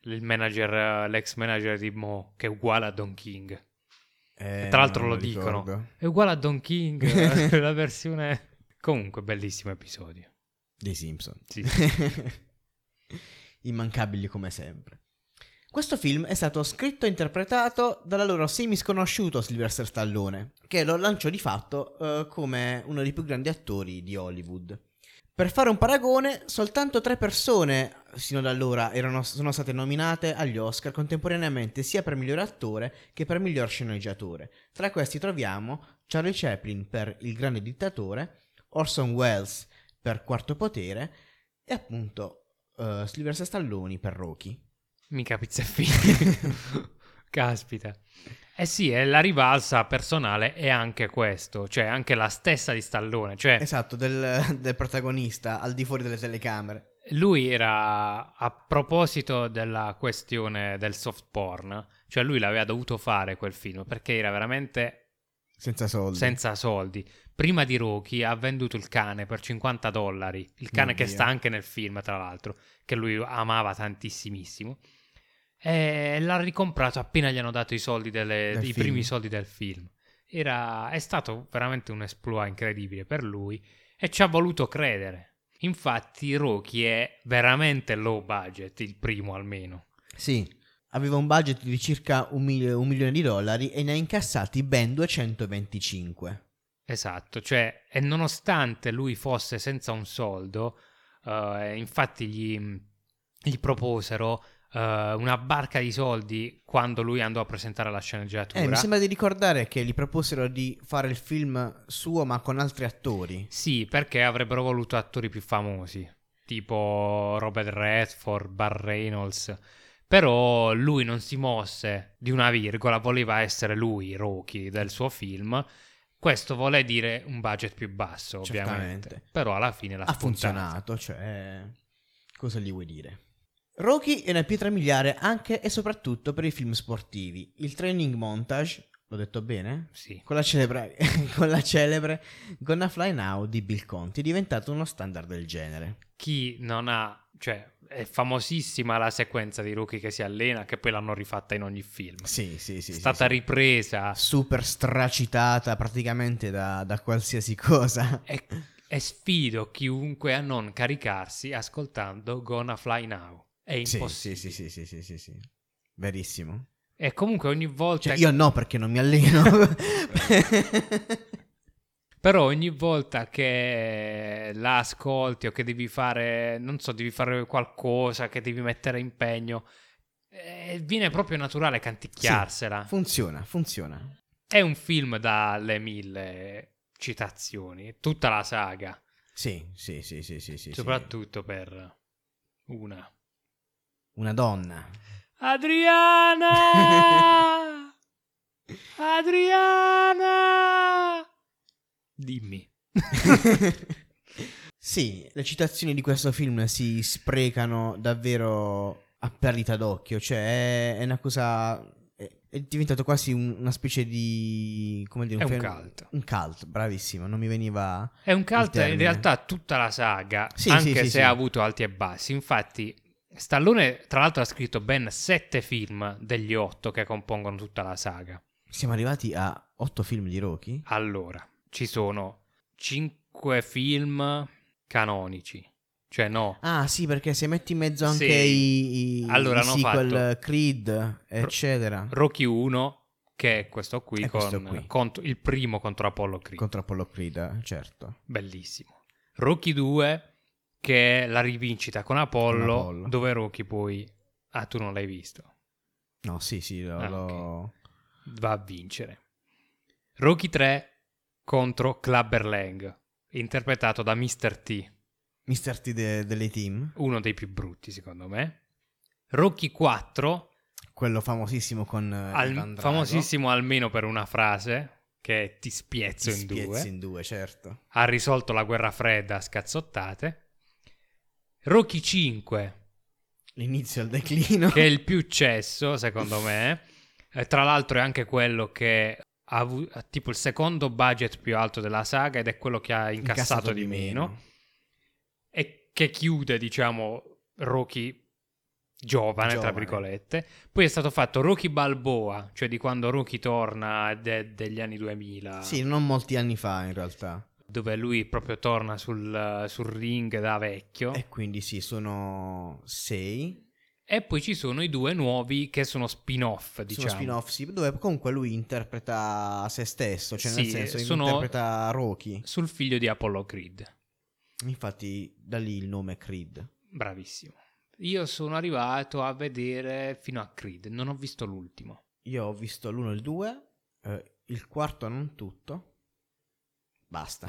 A: Il manager, eh, l'ex manager di Mo, che è uguale a Don King.
D: Eh,
A: Tra l'altro lo
D: ricordo.
A: dicono. È uguale a Don King, eh, la versione... Comunque, bellissimo episodio.
D: Dei Simpson.
A: Sì.
D: Immancabili come sempre. Questo film è stato scritto e interpretato dall'allora semi sconosciuto Sylvester Stallone, che lo lanciò di fatto eh, come uno dei più grandi attori di Hollywood. Per fare un paragone, soltanto tre persone sino ad allora erano, sono state nominate agli Oscar contemporaneamente sia per miglior attore che per miglior sceneggiatore. Tra questi troviamo Charlie Chaplin per Il grande dittatore, Orson Welles per Quarto potere e appunto uh, Sylvester Stallone per Rocky.
A: Mica pizzettini. Caspita. Eh sì, è la rivalsa personale è anche questo, cioè anche la stessa di Stallone. Cioè,
D: esatto, del, del protagonista al di fuori delle telecamere.
A: Lui era a proposito della questione del soft porn, cioè lui l'aveva dovuto fare quel film perché era veramente
D: senza soldi.
A: Senza soldi. Prima di Rocky ha venduto il cane per 50 dollari, il cane
D: Mio
A: che sta anche nel film tra l'altro, che lui amava tantissimissimo. E l'ha ricomprato appena gli hanno dato i soldi delle,
D: Del
A: i
D: film.
A: primi soldi del film. Era, è stato veramente un esploit incredibile per lui e ci ha voluto credere. Infatti Rocky è veramente low budget, il primo almeno.
D: Sì, aveva un budget di circa un, mil- un milione di dollari e ne ha incassati ben 225.
A: Esatto, cioè, e nonostante lui fosse senza un soldo, eh, infatti gli, gli proposero eh, una barca di soldi quando lui andò a presentare la sceneggiatura.
D: Eh, mi sembra di ricordare che gli proposero di fare il film suo ma con altri attori.
A: Sì, perché avrebbero voluto attori più famosi, tipo Robert Redford, Bar Reynolds. Però lui non si mosse di una virgola, voleva essere lui, Rocky, del suo film. Questo vuole dire un budget più basso, ovviamente.
D: Certamente.
A: Però alla fine l'ha
D: ha
A: spuntato.
D: funzionato, cioè cosa gli vuoi dire? Rocky è una pietra miliare anche e soprattutto per i film sportivi. Il training montage, l'ho detto bene?
A: Sì.
D: Con la celebre, con la celebre Gonna Fly Now di Bill Conti è diventato uno standard del genere.
A: Chi non ha, cioè, è famosissima la sequenza di Rocky che si allena, che poi l'hanno rifatta in ogni film.
D: Sì, sì, sì.
A: è stata
D: sì.
A: ripresa
D: super stracitata praticamente da, da qualsiasi cosa.
A: e, e sfido chiunque a non caricarsi ascoltando Gonna Fly Now. È
D: Sì,
A: impossibile.
D: sì, sì, sì, sì, sì, sì. Verissimo.
A: E comunque ogni volta...
D: Cioè, io no perché non mi alleno.
A: Però ogni volta che la ascolti o che devi fare, non so, devi fare qualcosa, che devi mettere impegno, eh, viene proprio naturale canticchiarsela.
D: funziona, funziona.
A: È un film dalle mille citazioni, tutta la saga,
D: Sì, sì, sì, sì, sì, sì.
A: soprattutto per una.
D: Una donna.
A: Adriana! Adriana! Dimmi.
D: sì, le citazioni di questo film si sprecano davvero a perdita d'occhio. Cioè, è, una cosa. È, diventato quasi un- una specie di. come dire,
A: È un
D: fen-
A: cult.
D: Un cult, bravissimo. Non mi veniva.
A: È un cult in realtà tutta la saga,
D: Sì,
A: anche
D: sì, sì,
A: se ha avuto alti e bassi. Infatti, Stallone, tra l'altro, ha scritto ben sette film degli otto che compongono tutta la saga.
D: Siamo arrivati a otto film di Rocky?
A: Allora, ci sono cinque film canonici. Cioè, no,
D: Ah, sì, perché se metti in mezzo anche
A: Sì.
D: i, i,
A: Allora,
D: i sequel
A: fatto-
D: Creed, eccetera.
A: Rocky 1, che è questo qui,
D: questo
A: con,
D: qui.
A: contro- il primo contro Apollo Creed.
D: Contro Apollo Creed, certo.
A: Bellissimo. Rocky 2, che è la rivincita con Apollo,
D: Con Apollo.
A: dove Rocky poi... Ah, tu non l'hai visto.
D: No, sì, sì, lo...
A: Ah,
D: lo-
A: Va a vincere. Rocky 3 contro Clubber Lang, interpretato da Mr. T,
D: Mr. T de- delle team.
A: uno dei più brutti secondo me. Rocky 4,
D: Quello famosissimo con eh,
A: al- famosissimo almeno per una frase, che è ti spiezzo
D: Ti
A: in
D: spiezzi
A: due.
D: in due, certo.
A: ha risolto la guerra fredda a scazzottate. Rocky 5,
D: L'inizio al declino.
A: che è il più cesso, secondo me. Eh, tra l'altro è anche quello che ha avu- ha tipo il secondo budget più alto della saga ed è quello che ha incassato, di meno. E che chiude, diciamo, Rocky giovane, tra
D: Giovane.
A: virgolette. Poi è stato fatto Rocky Balboa, cioè di quando Rocky torna de- degli anni 2000.
D: Sì, non molti anni fa in realtà.
A: Dove lui proprio torna sul, sul ring da vecchio.
D: E quindi sì, sono sei.
A: E poi ci sono i due nuovi che sono spin-off, diciamo.
D: Sono spin-off, sì, dove comunque lui interpreta se stesso, cioè nel
A: Sì,
D: senso
A: sono-
D: interpreta Rocky.
A: Sul figlio di Apollo Creed.
D: Infatti, da lì il nome Creed.
A: Bravissimo. Io sono arrivato a vedere fino a Creed, non ho visto l'ultimo.
D: Io ho visto l'1 e il 2, eh, il quarto non tutto. Basta.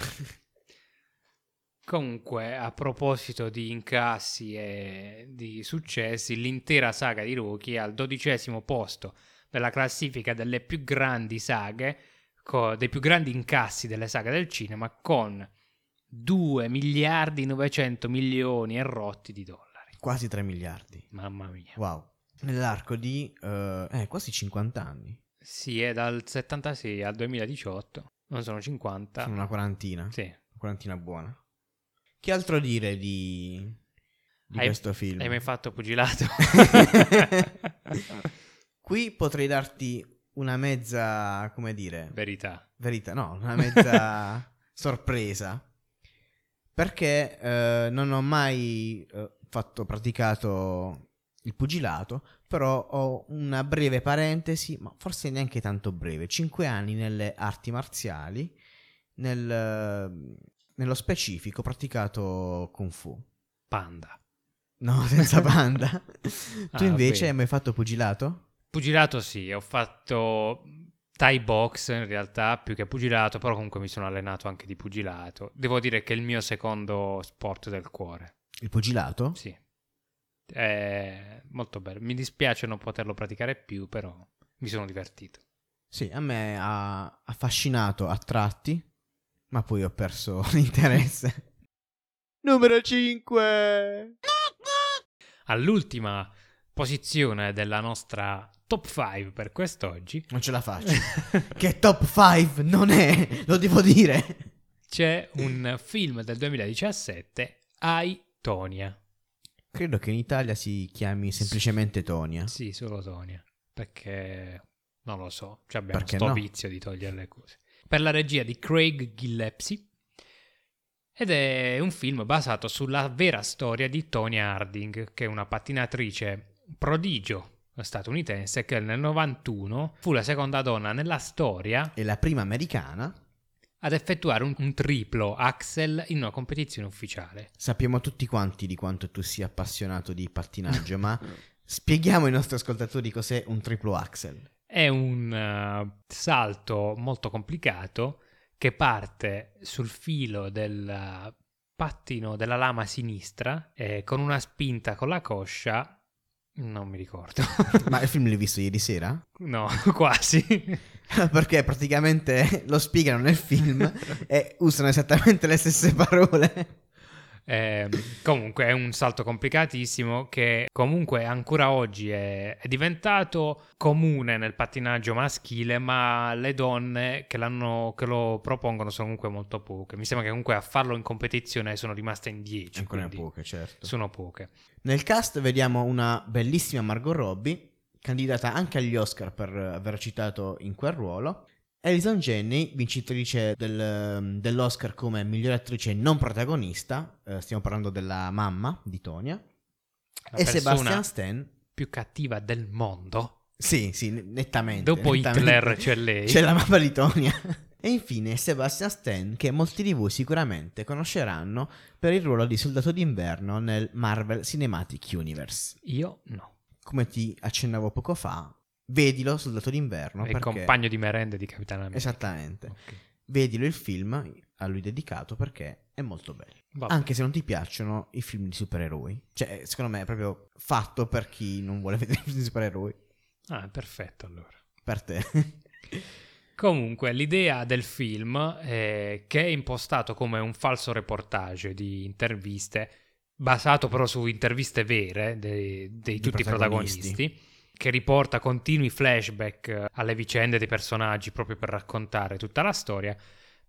A: Comunque, a proposito di incassi e di successi, l'intera saga di Rocky è al dodicesimo posto della classifica delle più grandi saghe, co- dei più grandi incassi delle saghe del cinema, con 2 miliardi 900 milioni e rotti di dollari.
D: Quasi 3 miliardi.
A: Mamma mia.
D: Wow. Nell'arco di eh, eh, quasi 50 anni.
A: Sì, è dal 76 al 2018, non sono 50.
D: Sono una quarantina.
A: Sì.
D: Una quarantina buona. Che altro dire di, di
A: Hai-
D: questo film?
A: Hai mai fatto pugilato?
D: Qui potrei darti una mezza, come dire,
A: Verità.
D: verità, no, una mezza sorpresa. Perché eh, non ho mai eh, fatto, praticato il pugilato, però ho una breve parentesi, ma forse neanche tanto breve, 5 anni nelle arti marziali, nel, nello specifico ho praticato Kung Fu.
A: Panda.
D: No, senza panda.
A: Ah,
D: tu invece
A: bene.
D: hai mai fatto pugilato?
A: Pugilato sì, ho fatto Thai box in realtà più che pugilato, però comunque mi sono allenato anche di pugilato. Devo dire che è il mio secondo sport del cuore.
D: Il pugilato?
A: Sì. È molto bello. Mi dispiace non poterlo praticare più, però mi sono divertito.
D: Sì, a me ha affascinato a tratti, ma poi ho perso l'interesse. Numero 5.
A: All'ultima posizione della nostra top 5 per quest'oggi
D: Non ce la faccio. che top 5 non è, lo devo dire.
A: c'è un film del 2017, I, Tonia.
D: Credo che in Italia si chiami semplicemente Tonia.
A: Sì, solo Tonia. Perché non lo so, cioè abbiamo
D: Perché
A: sto
D: no?
A: vizio di togliere le cose. Per la regia di Craig Gillespie. Ed è un film basato sulla vera storia di Tonya Harding, che è una pattinatrice prodigio statunitense che nel 91 fu la seconda donna nella storia
D: È la prima americana.
A: Ad effettuare un, un triplo axel in una competizione ufficiale.
D: Sappiamo tutti quanti di quanto tu sia appassionato di pattinaggio, ma spieghiamo ai nostri ascoltatori cos'è un triplo axel.
A: È un eh, salto molto complicato che parte sul filo del eh, pattino della lama sinistra e con una spinta con la coscia. Non mi ricordo.
D: Ma il film l'hai visto ieri sera?
A: no, quasi.
D: Perché praticamente lo spiegano nel film e usano esattamente le stesse parole.
A: Eh, comunque è un salto complicatissimo che comunque ancora oggi è, è diventato comune nel pattinaggio maschile, ma le donne che, l'hanno, che lo propongono sono comunque molto poche. Mi sembra che comunque a farlo in competizione sono rimaste in 10.
D: Ancora poche, certo.
A: Sono poche.
D: Nel cast vediamo una bellissima Margot Robbie, candidata anche agli Oscar per aver recitato in quel ruolo. Alison Janney, vincitrice del- dell'Oscar come miglior attrice non protagonista, eh, stiamo parlando della mamma di Tonia,
A: La
D: e Sebastian Stan,
A: più cattiva del mondo.
D: sì, sì, nettamente.
A: Dopo
D: nettamente.
A: Hitler c'è lei.
D: C'è la mamma di Tonia. E infine Sebastian Stan, che molti di voi sicuramente conosceranno per il ruolo di soldato d'inverno nel Marvel Cinematic Universe.
A: Io no.
D: Come ti accennavo poco fa, vedilo soldato d'inverno.
A: è
D: perché...
A: compagno di merende di Capitano America.
D: Esattamente.
A: Ok.
D: Vedilo il film a lui dedicato perché è molto bello.
A: Vabbè.
D: Anche se non ti piacciono i film di supereroi. Cioè, secondo me è proprio fatto per chi non vuole vedere i film di supereroi.
A: Ah, perfetto allora.
D: Per te.
A: Comunque, l'idea del film, è che è impostato come un falso reportage di interviste, basato però su interviste vere dei, dei tutti i
D: protagonisti.
A: che riporta continui flashback alle vicende dei personaggi proprio per raccontare tutta la storia,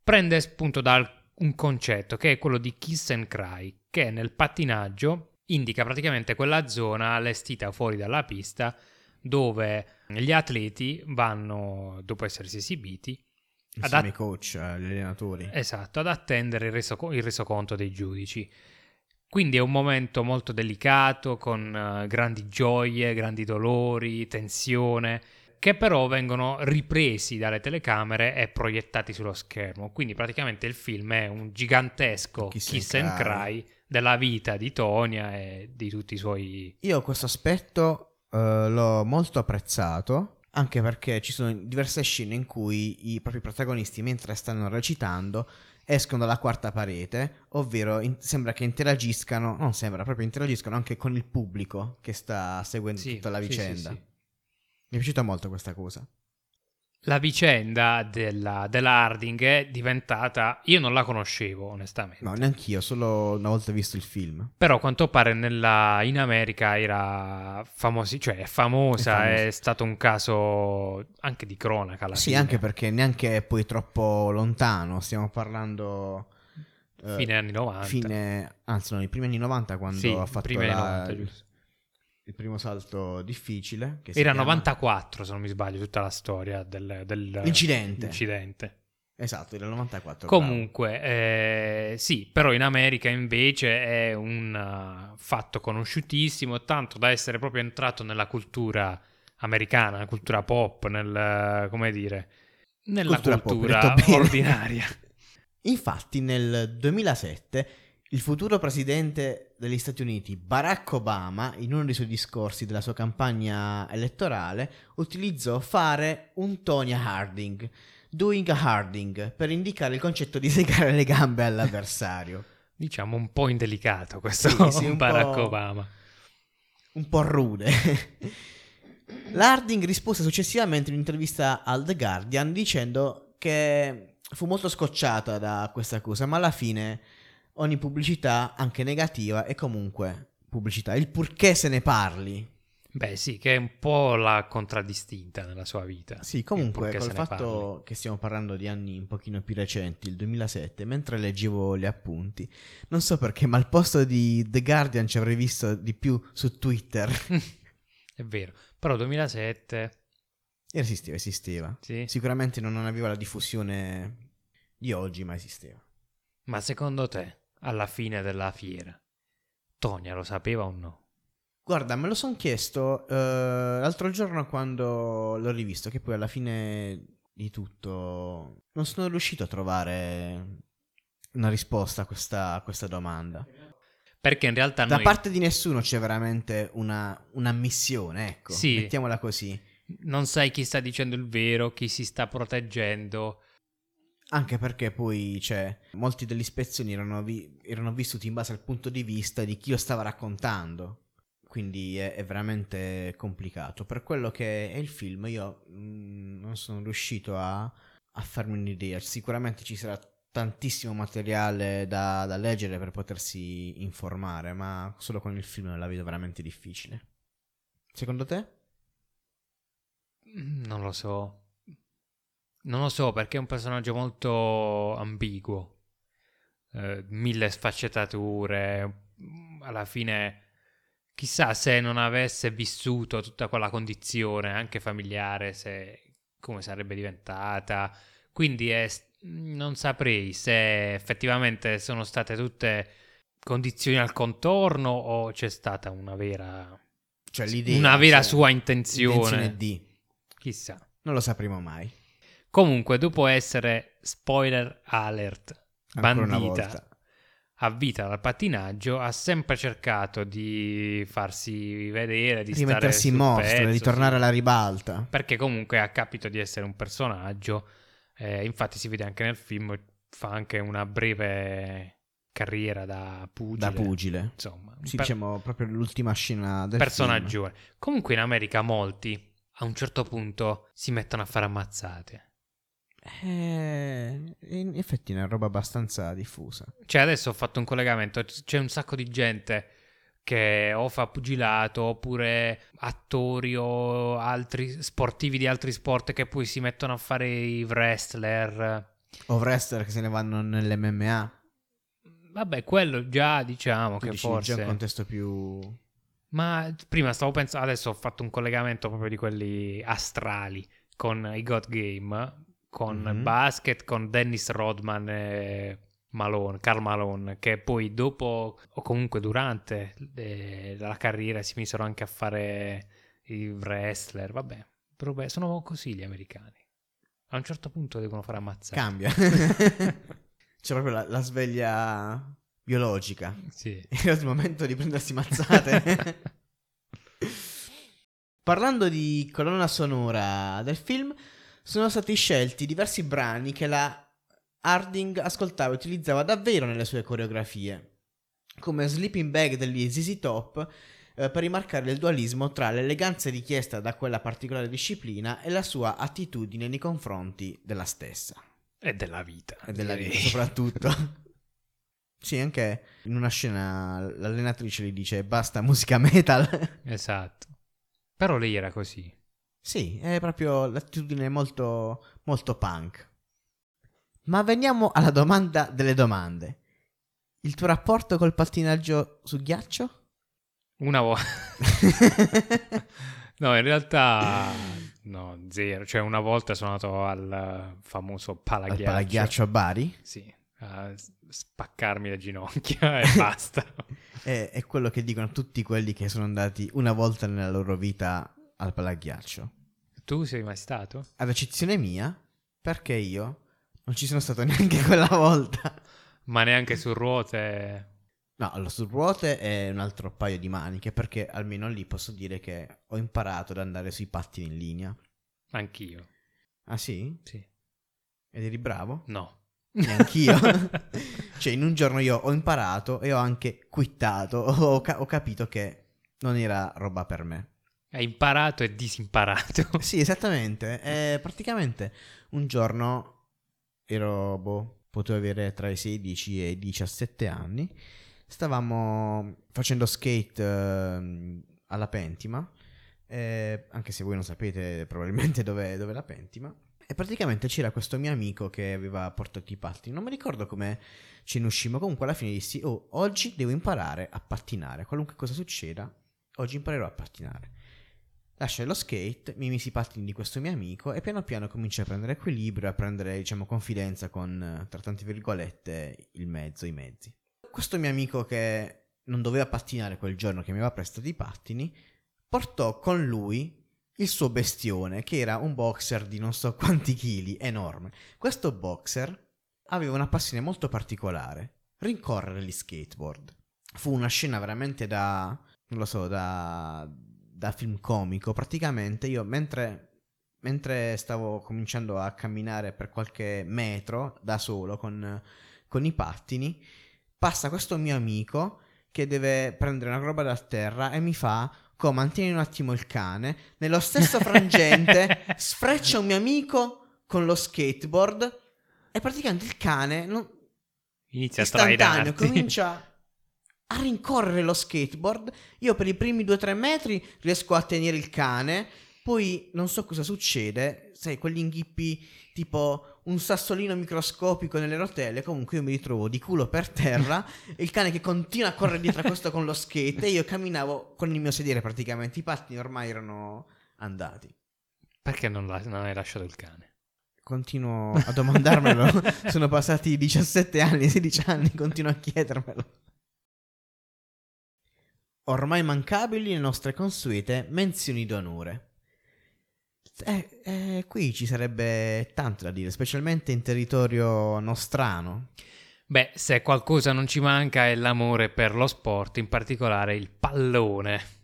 A: prende spunto da un concetto che è quello di kiss and cry, che nel pattinaggio indica praticamente quella zona allestita fuori dalla pista dove gli atleti vanno, dopo essersi esibiti,
D: Insieme ai coach, agli allenatori.
A: esatto, ad attendere il, resoco- il resoconto dei giudici. Quindi è un momento molto delicato, con eh, grandi gioie, grandi dolori, tensione. che però vengono ripresi dalle telecamere e proiettati sullo schermo. Quindi praticamente il film è un gigantesco
D: Kiss
A: kiss,
D: and
A: and cry. della vita di Tonia e di tutti i suoi...
D: Io questo aspetto eh, l'ho molto apprezzato, anche perché ci sono diverse scene in cui i propri protagonisti, mentre stanno recitando, escono dalla quarta parete, ovvero in- sembra che interagiscano, non sembra, proprio interagiscono anche con il pubblico che sta seguendo
A: Sì,
D: tutta la
A: sì, sì,
D: vicenda.
A: sì.
D: Mi è piaciuta molto questa cosa.
A: La vicenda della, della Harding è diventata... Io non la conoscevo, onestamente.
D: No, neanch'io, solo una volta visto il film.
A: Però a quanto pare nella- in America era famosi, cioè è famosa,
D: È
A: è, stato un caso anche di cronaca alla
D: Sì,
A: fine.
D: anche perché neanche è poi troppo lontano, stiamo parlando... eh,
A: fine anni 90.
D: fine- anzi no, i primi anni 90 quando
A: Sì,
D: ha fatto la-
A: 90, giusto.
D: Il primo salto difficile. Che
A: Era
D: chiama-
A: 94, se non mi sbaglio, tutta la storia del, del- incidente.
D: Esatto, era il 94.
A: Comunque, eh, sì, però in America invece è un uh, fatto conosciutissimo, tanto da essere proprio entrato nella cultura americana, nella cultura pop, nel, uh, come dire, nella
D: Cultura pop,
A: cultura,
D: bene.
A: ordinaria.
D: Infatti nel 2007 il futuro presidente degli Stati Uniti, Barack Obama, in uno dei suoi discorsi della sua campagna elettorale, utilizzò fare un Tonya Harding, doing a Harding, per indicare il concetto di segare le gambe all'avversario.
A: Diciamo un po' indelicato questo
D: Sì, sì,
A: Barack Obama.
D: un po' rude. L'Harding rispose successivamente in un'intervista al The Guardian dicendo che fu molto scocciata da questa accusa, ma alla fine ogni pubblicità, anche negativa, è comunque pubblicità. Il purché se ne parli.
A: Beh, sì, che è un po' la contraddistinta nella sua vita.
D: Sì, comunque, col fatto
A: parli.
D: che stiamo parlando di anni un pochino più recenti, il 2007, mentre leggevo gli appunti, non so perché, ma al posto di The Guardian ci avrei visto di più su Twitter.
A: È vero, però 2007,
D: Esisteva, esisteva.
A: sì.
D: Sicuramente non aveva la diffusione di oggi, ma esisteva.
A: Ma secondo te, alla fine della fiera, Tonia lo sapeva o no?
D: Guarda, me lo sono chiesto eh, l'altro giorno quando l'ho rivisto, che poi alla fine di tutto non sono riuscito a trovare una risposta a questa, a questa domanda.
A: Perché in realtà
D: Da
A: noi...
D: parte di nessuno c'è veramente una, un'ammissione, ecco,
A: Sì.
D: mettiamola così.
A: non sai chi sta dicendo il vero, chi si sta proteggendo.
D: Anche perché poi, cioè, molti delle ispezioni erano, vi- erano vissuti in base al punto di vista di chi lo stava raccontando. Quindi è, è veramente complicato. Per quello che è il film, io mm, non sono riuscito a, a farmi un'idea. Sicuramente ci sarà tantissimo materiale da, da leggere per potersi informare, ma solo con il film la vedo veramente difficile. Secondo te?
A: Non lo so. Non lo so perché è un personaggio molto ambiguo. Eh, mille sfaccettature. Mm, Alla fine, chissà se non avesse vissuto tutta quella condizione, anche familiare, se, come sarebbe diventata. Quindi è- non saprei se effettivamente sono state tutte condizioni al contorno o c'è stata una vera,
D: Cioè l'idea.
A: una vera
D: cioè,
A: sua intenzione.
D: intenzione di.
A: Chissà.
D: Non lo sapremo mai.
A: Comunque, dopo essere spoiler alert, bandita a vita dal pattinaggio, ha sempre cercato di farsi vedere, di
D: rimettersi in mostra,
A: pezzo,
D: di tornare
A: sì.
D: alla ribalta.
A: Perché comunque ha capito di essere un personaggio. eh, infatti si vede anche nel film, fa anche una breve carriera da pugile.
D: Da pugile.
A: Insomma,
D: Sì,
A: per-
D: diciamo proprio l'ultima scena del
A: personaggio. Comunque in America molti a un certo punto si mettono a fare ammazzate.
D: Eh, in effetti è una roba abbastanza diffusa.
A: Cioè, adesso ho fatto un collegamento. C'è un sacco di gente che o fa pugilato oppure attori o altri sportivi di altri sport che poi si mettono a fare i wrestler.
D: O wrestler che se ne vanno nell'MMA.
A: Vabbè, quello già diciamo
D: Tu
A: che
D: dici,
A: forse.
D: già un contesto più...
A: Ma prima stavo pensando, adesso ho fatto un collegamento proprio di quelli astrali con i God Game, con
D: Mhm.
A: basket, con Dennis Rodman e Malone, Carl Malone, che poi dopo o comunque durante eh, la carriera si misero anche a fare i wrestler, vabbè, beh, sono così gli americani. A un certo punto devono fare ammazzare.
D: Cambia. C'è proprio la, la sveglia biologica.
A: Sì.
D: È il momento di prendersi mazzate. Parlando di colonna sonora del film, sono stati scelti diversi brani che la Harding ascoltava e utilizzava davvero nelle sue coreografie, come Sleeping Bag degli ZZ Top, eh, per rimarcare il dualismo tra l'eleganza richiesta da quella particolare disciplina e la sua attitudine nei confronti della stessa.
A: E della vita.
D: E della vita soprattutto. sì, anche in una scena l'allenatrice gli dice basta musica metal.
A: Esatto. Però lei era così.
D: Sì, è proprio l'attitudine molto, molto punk. Ma veniamo alla domanda delle domande. Il tuo rapporto col pattinaggio su ghiaccio?
A: Una volta... no, in realtà... No, zero. Cioè, una volta sono andato al famoso
D: Al
A: palaghiaccio.
D: palaghiaccio a Bari?
A: Sì, a spaccarmi le ginocchia e basta.
D: È, è quello che dicono tutti quelli che sono andati una volta nella loro vita al palaghiaccio.
A: Tu sei mai stato?
D: Ad eccezione mia, perché io non ci sono stato neanche quella volta.
A: Ma neanche su ruote...
D: No, allora su ruote è un altro paio di maniche, perché almeno lì posso dire che ho imparato ad andare sui pattini in linea.
A: Anch'io.
D: Ah sì?
A: Sì.
D: Ed eri bravo?
A: No.
D: Neanch'io. cioè, in un giorno io ho imparato e ho anche quittato, ho, ca- ho capito che non era roba per me.
A: Hai imparato e disimparato.
D: Sì, esattamente. Eh, praticamente un giorno ero, boh, potevo avere tra i 16 e i 17 anni. Stavamo facendo skate ehm, alla Pentima. eh, anche se voi non sapete probabilmente dove è la Pentima. E praticamente c'era questo mio amico che aveva portato i pattini. Non mi ricordo come ce ne uscimmo. Comunque alla fine dissi: Oh, oggi devo imparare a pattinare. Qualunque cosa succeda, oggi imparerò a pattinare. Lasciai lo skate, mi misi i pattini di questo mio amico e piano piano cominciai a prendere equilibrio, a prendere, diciamo, confidenza con, tra tante virgolette, il mezzo, i mezzi. Questo mio amico che non doveva pattinare quel giorno che mi aveva prestato i pattini, portò con lui il suo bestione, che era un boxer di non so quanti chili, enorme. Questo boxer aveva una passione molto particolare, rincorrere gli skateboard. Fu una scena veramente da, non lo so, da, da film comico. Praticamente io mentre, mentre stavo cominciando a camminare per qualche metro da solo con, con i pattini, passa questo mio amico che deve prendere una roba da terra e mi fa come mantieni un attimo il cane nello stesso frangente sfreccia un mio amico con lo skateboard e praticamente il cane non,
A: Inizia a
D: comincia a rincorrere lo skateboard io per i primi 2-3 metri riesco a tenere il cane poi non so cosa succede sai quegli inghippi tipo un sassolino microscopico nelle rotelle comunque io mi ritrovo di culo per terra e il cane che continua a correre dietro a questo con lo skate e io camminavo con il mio sedere praticamente i pattini ormai erano andati
A: Perché non, la- non hai lasciato il cane?
D: Continuo a domandarmelo. Sono passati 17 anni, 16 anni, continuo a chiedermelo. Ormai mancabili le nostre consuete menzioni d'onore. Eh, eh, qui ci sarebbe tanto da dire, specialmente in territorio nostrano.
A: Beh, se qualcosa non ci manca è l'amore per lo sport, in particolare il pallone.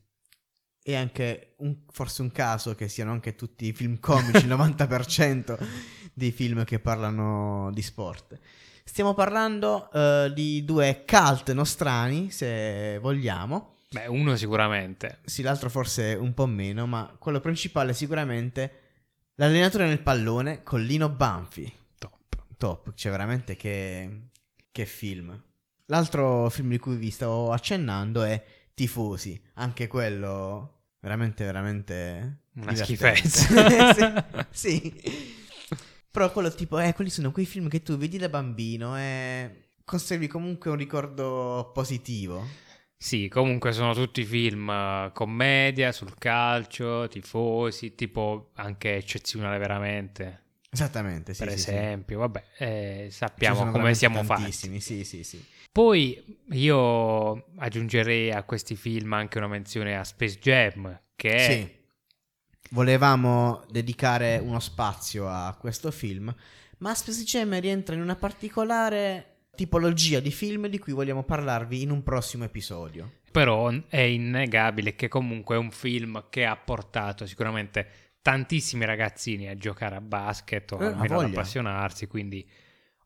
D: E anche un- forse un caso che siano anche tutti i film comici, il 90% dei film che parlano di sport. Stiamo parlando eh, di due cult nostrani, se vogliamo.
A: Beh, uno sicuramente.
D: Sì, l'altro forse un po' meno, ma quello principale sicuramente l'allenatore nel pallone con Lino Banfi.
A: Top.
D: Top, cioè veramente che, che film. L'altro film di cui vi stavo accennando è Tifosi, anche quello veramente, veramente...
A: Una schifezza.
D: sì, sì. Però quello tipo, eh, quelli sono quei film che tu vedi da bambino e conservi comunque un ricordo positivo.
A: Sì, comunque sono tutti film eh, commedia sul calcio, tifosi, tipo anche eccezionale veramente.
D: Esattamente, sì,
A: per
D: sì, sì.
A: esempio, vabbè, eh, sappiamo come siamo fatti.
D: Sì, sì, sì.
A: Poi io aggiungerei a questi film anche una menzione a Space Jam, che è
D: Sì. volevamo dedicare uno spazio a questo film, ma Space Jam rientra in una particolare tipologia di film di cui vogliamo parlarvi in un prossimo episodio.
A: Però è innegabile che comunque è un film che ha portato sicuramente tantissimi ragazzini a giocare a basket o
D: Eh,
A: almeno ad appassionarsi, quindi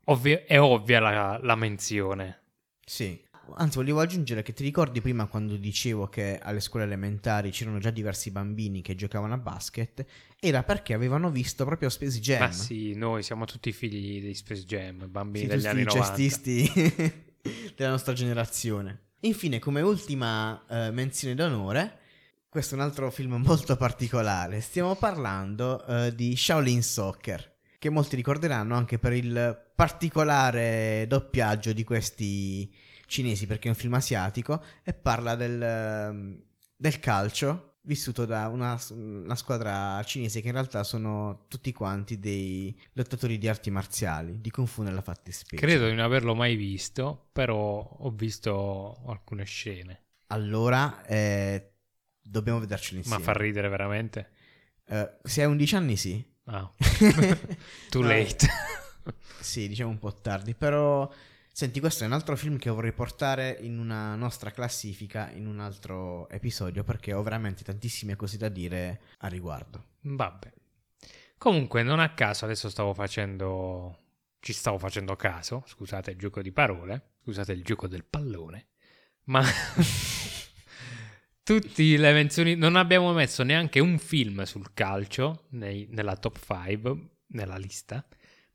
A: ovvi- è ovvia la, la menzione.
D: Sì. Anzi, volevo aggiungere che ti ricordi prima quando dicevo che alle scuole elementari c'erano già diversi bambini che giocavano a basket? Era perché avevano visto proprio Space Jam.
A: Ma sì, noi siamo tutti figli di Space Jam, bambini
D: Sì,
A: degli anni
D: i
A: 90.
D: cestisti della nostra generazione. Infine, come ultima eh, menzione d'onore, questo è un altro film molto particolare. Stiamo parlando eh, di Shaolin Soccer, che molti ricorderanno anche per il particolare doppiaggio di questi cinesi, perché è un film asiatico e parla del, ehm, del calcio vissuto da una, una squadra cinese che in realtà sono tutti quanti dei lottatori di arti marziali, di Kung Fu nella fattispecie.
A: Credo di non averlo mai visto, però ho visto alcune scene.
D: Allora, eh, dobbiamo vedercelo insieme.
A: Ma fa ridere veramente?
D: Eh, se hai 11 anni sì.
A: Ah, too late.
D: Sì, diciamo un po' tardi, però... Senti, questo è un altro film che vorrei portare in una nostra classifica in un altro episodio perché ho veramente tantissime cose da dire a riguardo.
A: Vabbè. Comunque, non a caso, adesso stavo facendo. Ci stavo facendo caso. Scusate il gioco di parole. Scusate il gioco del pallone. Ma. Tutti le menzioni. Non abbiamo messo neanche un film sul calcio nei- nella top 5, nella lista.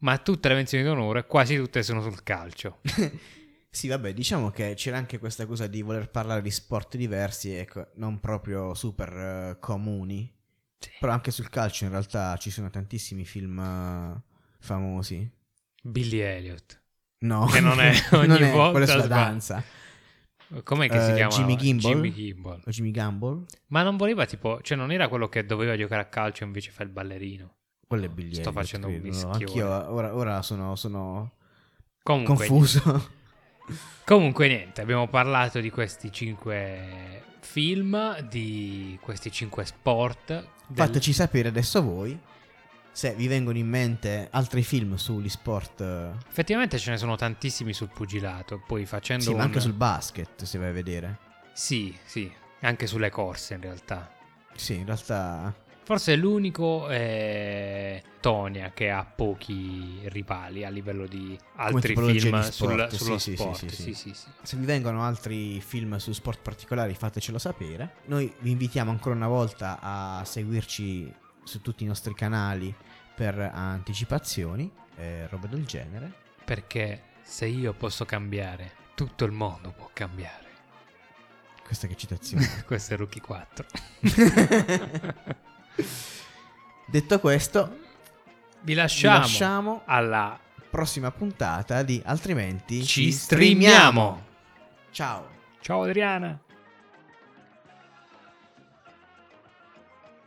A: Ma tutte le menzioni d'onore, quasi tutte sono sul calcio.
D: Sì, vabbè, diciamo che c'era anche questa cosa di voler parlare di sport diversi, ecco, non proprio super eh, comuni.
A: Sì.
D: Però anche sul calcio in realtà ci sono tantissimi film eh, famosi.
A: Billy Elliot.
D: No,
A: Che non è ogni
D: non è,
A: volta
D: sulla danza.
A: Com'è che si
D: Eh,
A: chiama?
D: Jimmy Gimbal?
A: Jimmy Gimbal.
D: O Jimmy Gumball.
A: Ma non voleva tipo, cioè non era quello che doveva giocare a calcio e invece fa il ballerino.
D: Quello è
A: Sto facendo un
D: credo.
A: mischione.
D: Anch'io ora, ora sono, sono
A: Comunque,
D: confuso.
A: comunque niente, abbiamo parlato di questi cinque film, di questi cinque sport. del-
D: Fateci sapere adesso voi se vi vengono in mente altri film sugli sport.
A: Effettivamente ce ne sono tantissimi sul pugilato, poi facendo
D: Sì, ma
A: un-
D: anche sul basket, se vai a vedere.
A: Sì, sì, anche sulle corse in realtà.
D: Sì, in realtà
A: Forse l'unico è Tonia che ha pochi rivali a livello di altri film
D: di sport,
A: sul- sullo
D: sì, sì,
A: sport.
D: sì, sì,
A: Sì,
D: sì.
A: sì, sì.
D: Se vi vengono altri film su sport particolari fatecelo sapere. Noi vi invitiamo ancora una volta a seguirci su tutti i nostri canali per anticipazioni e robe del genere.
A: Perché se io posso cambiare, tutto il mondo può cambiare.
D: Questa che citazione.
A: Questo è Rookie 4.
D: Detto questo,
A: Vi
D: vi
A: lasciamo,
D: lasciamo
A: alla
D: prossima puntata di Altrimenti
A: Ci streamiamo.
D: Ciao.
A: Ciao Adriana.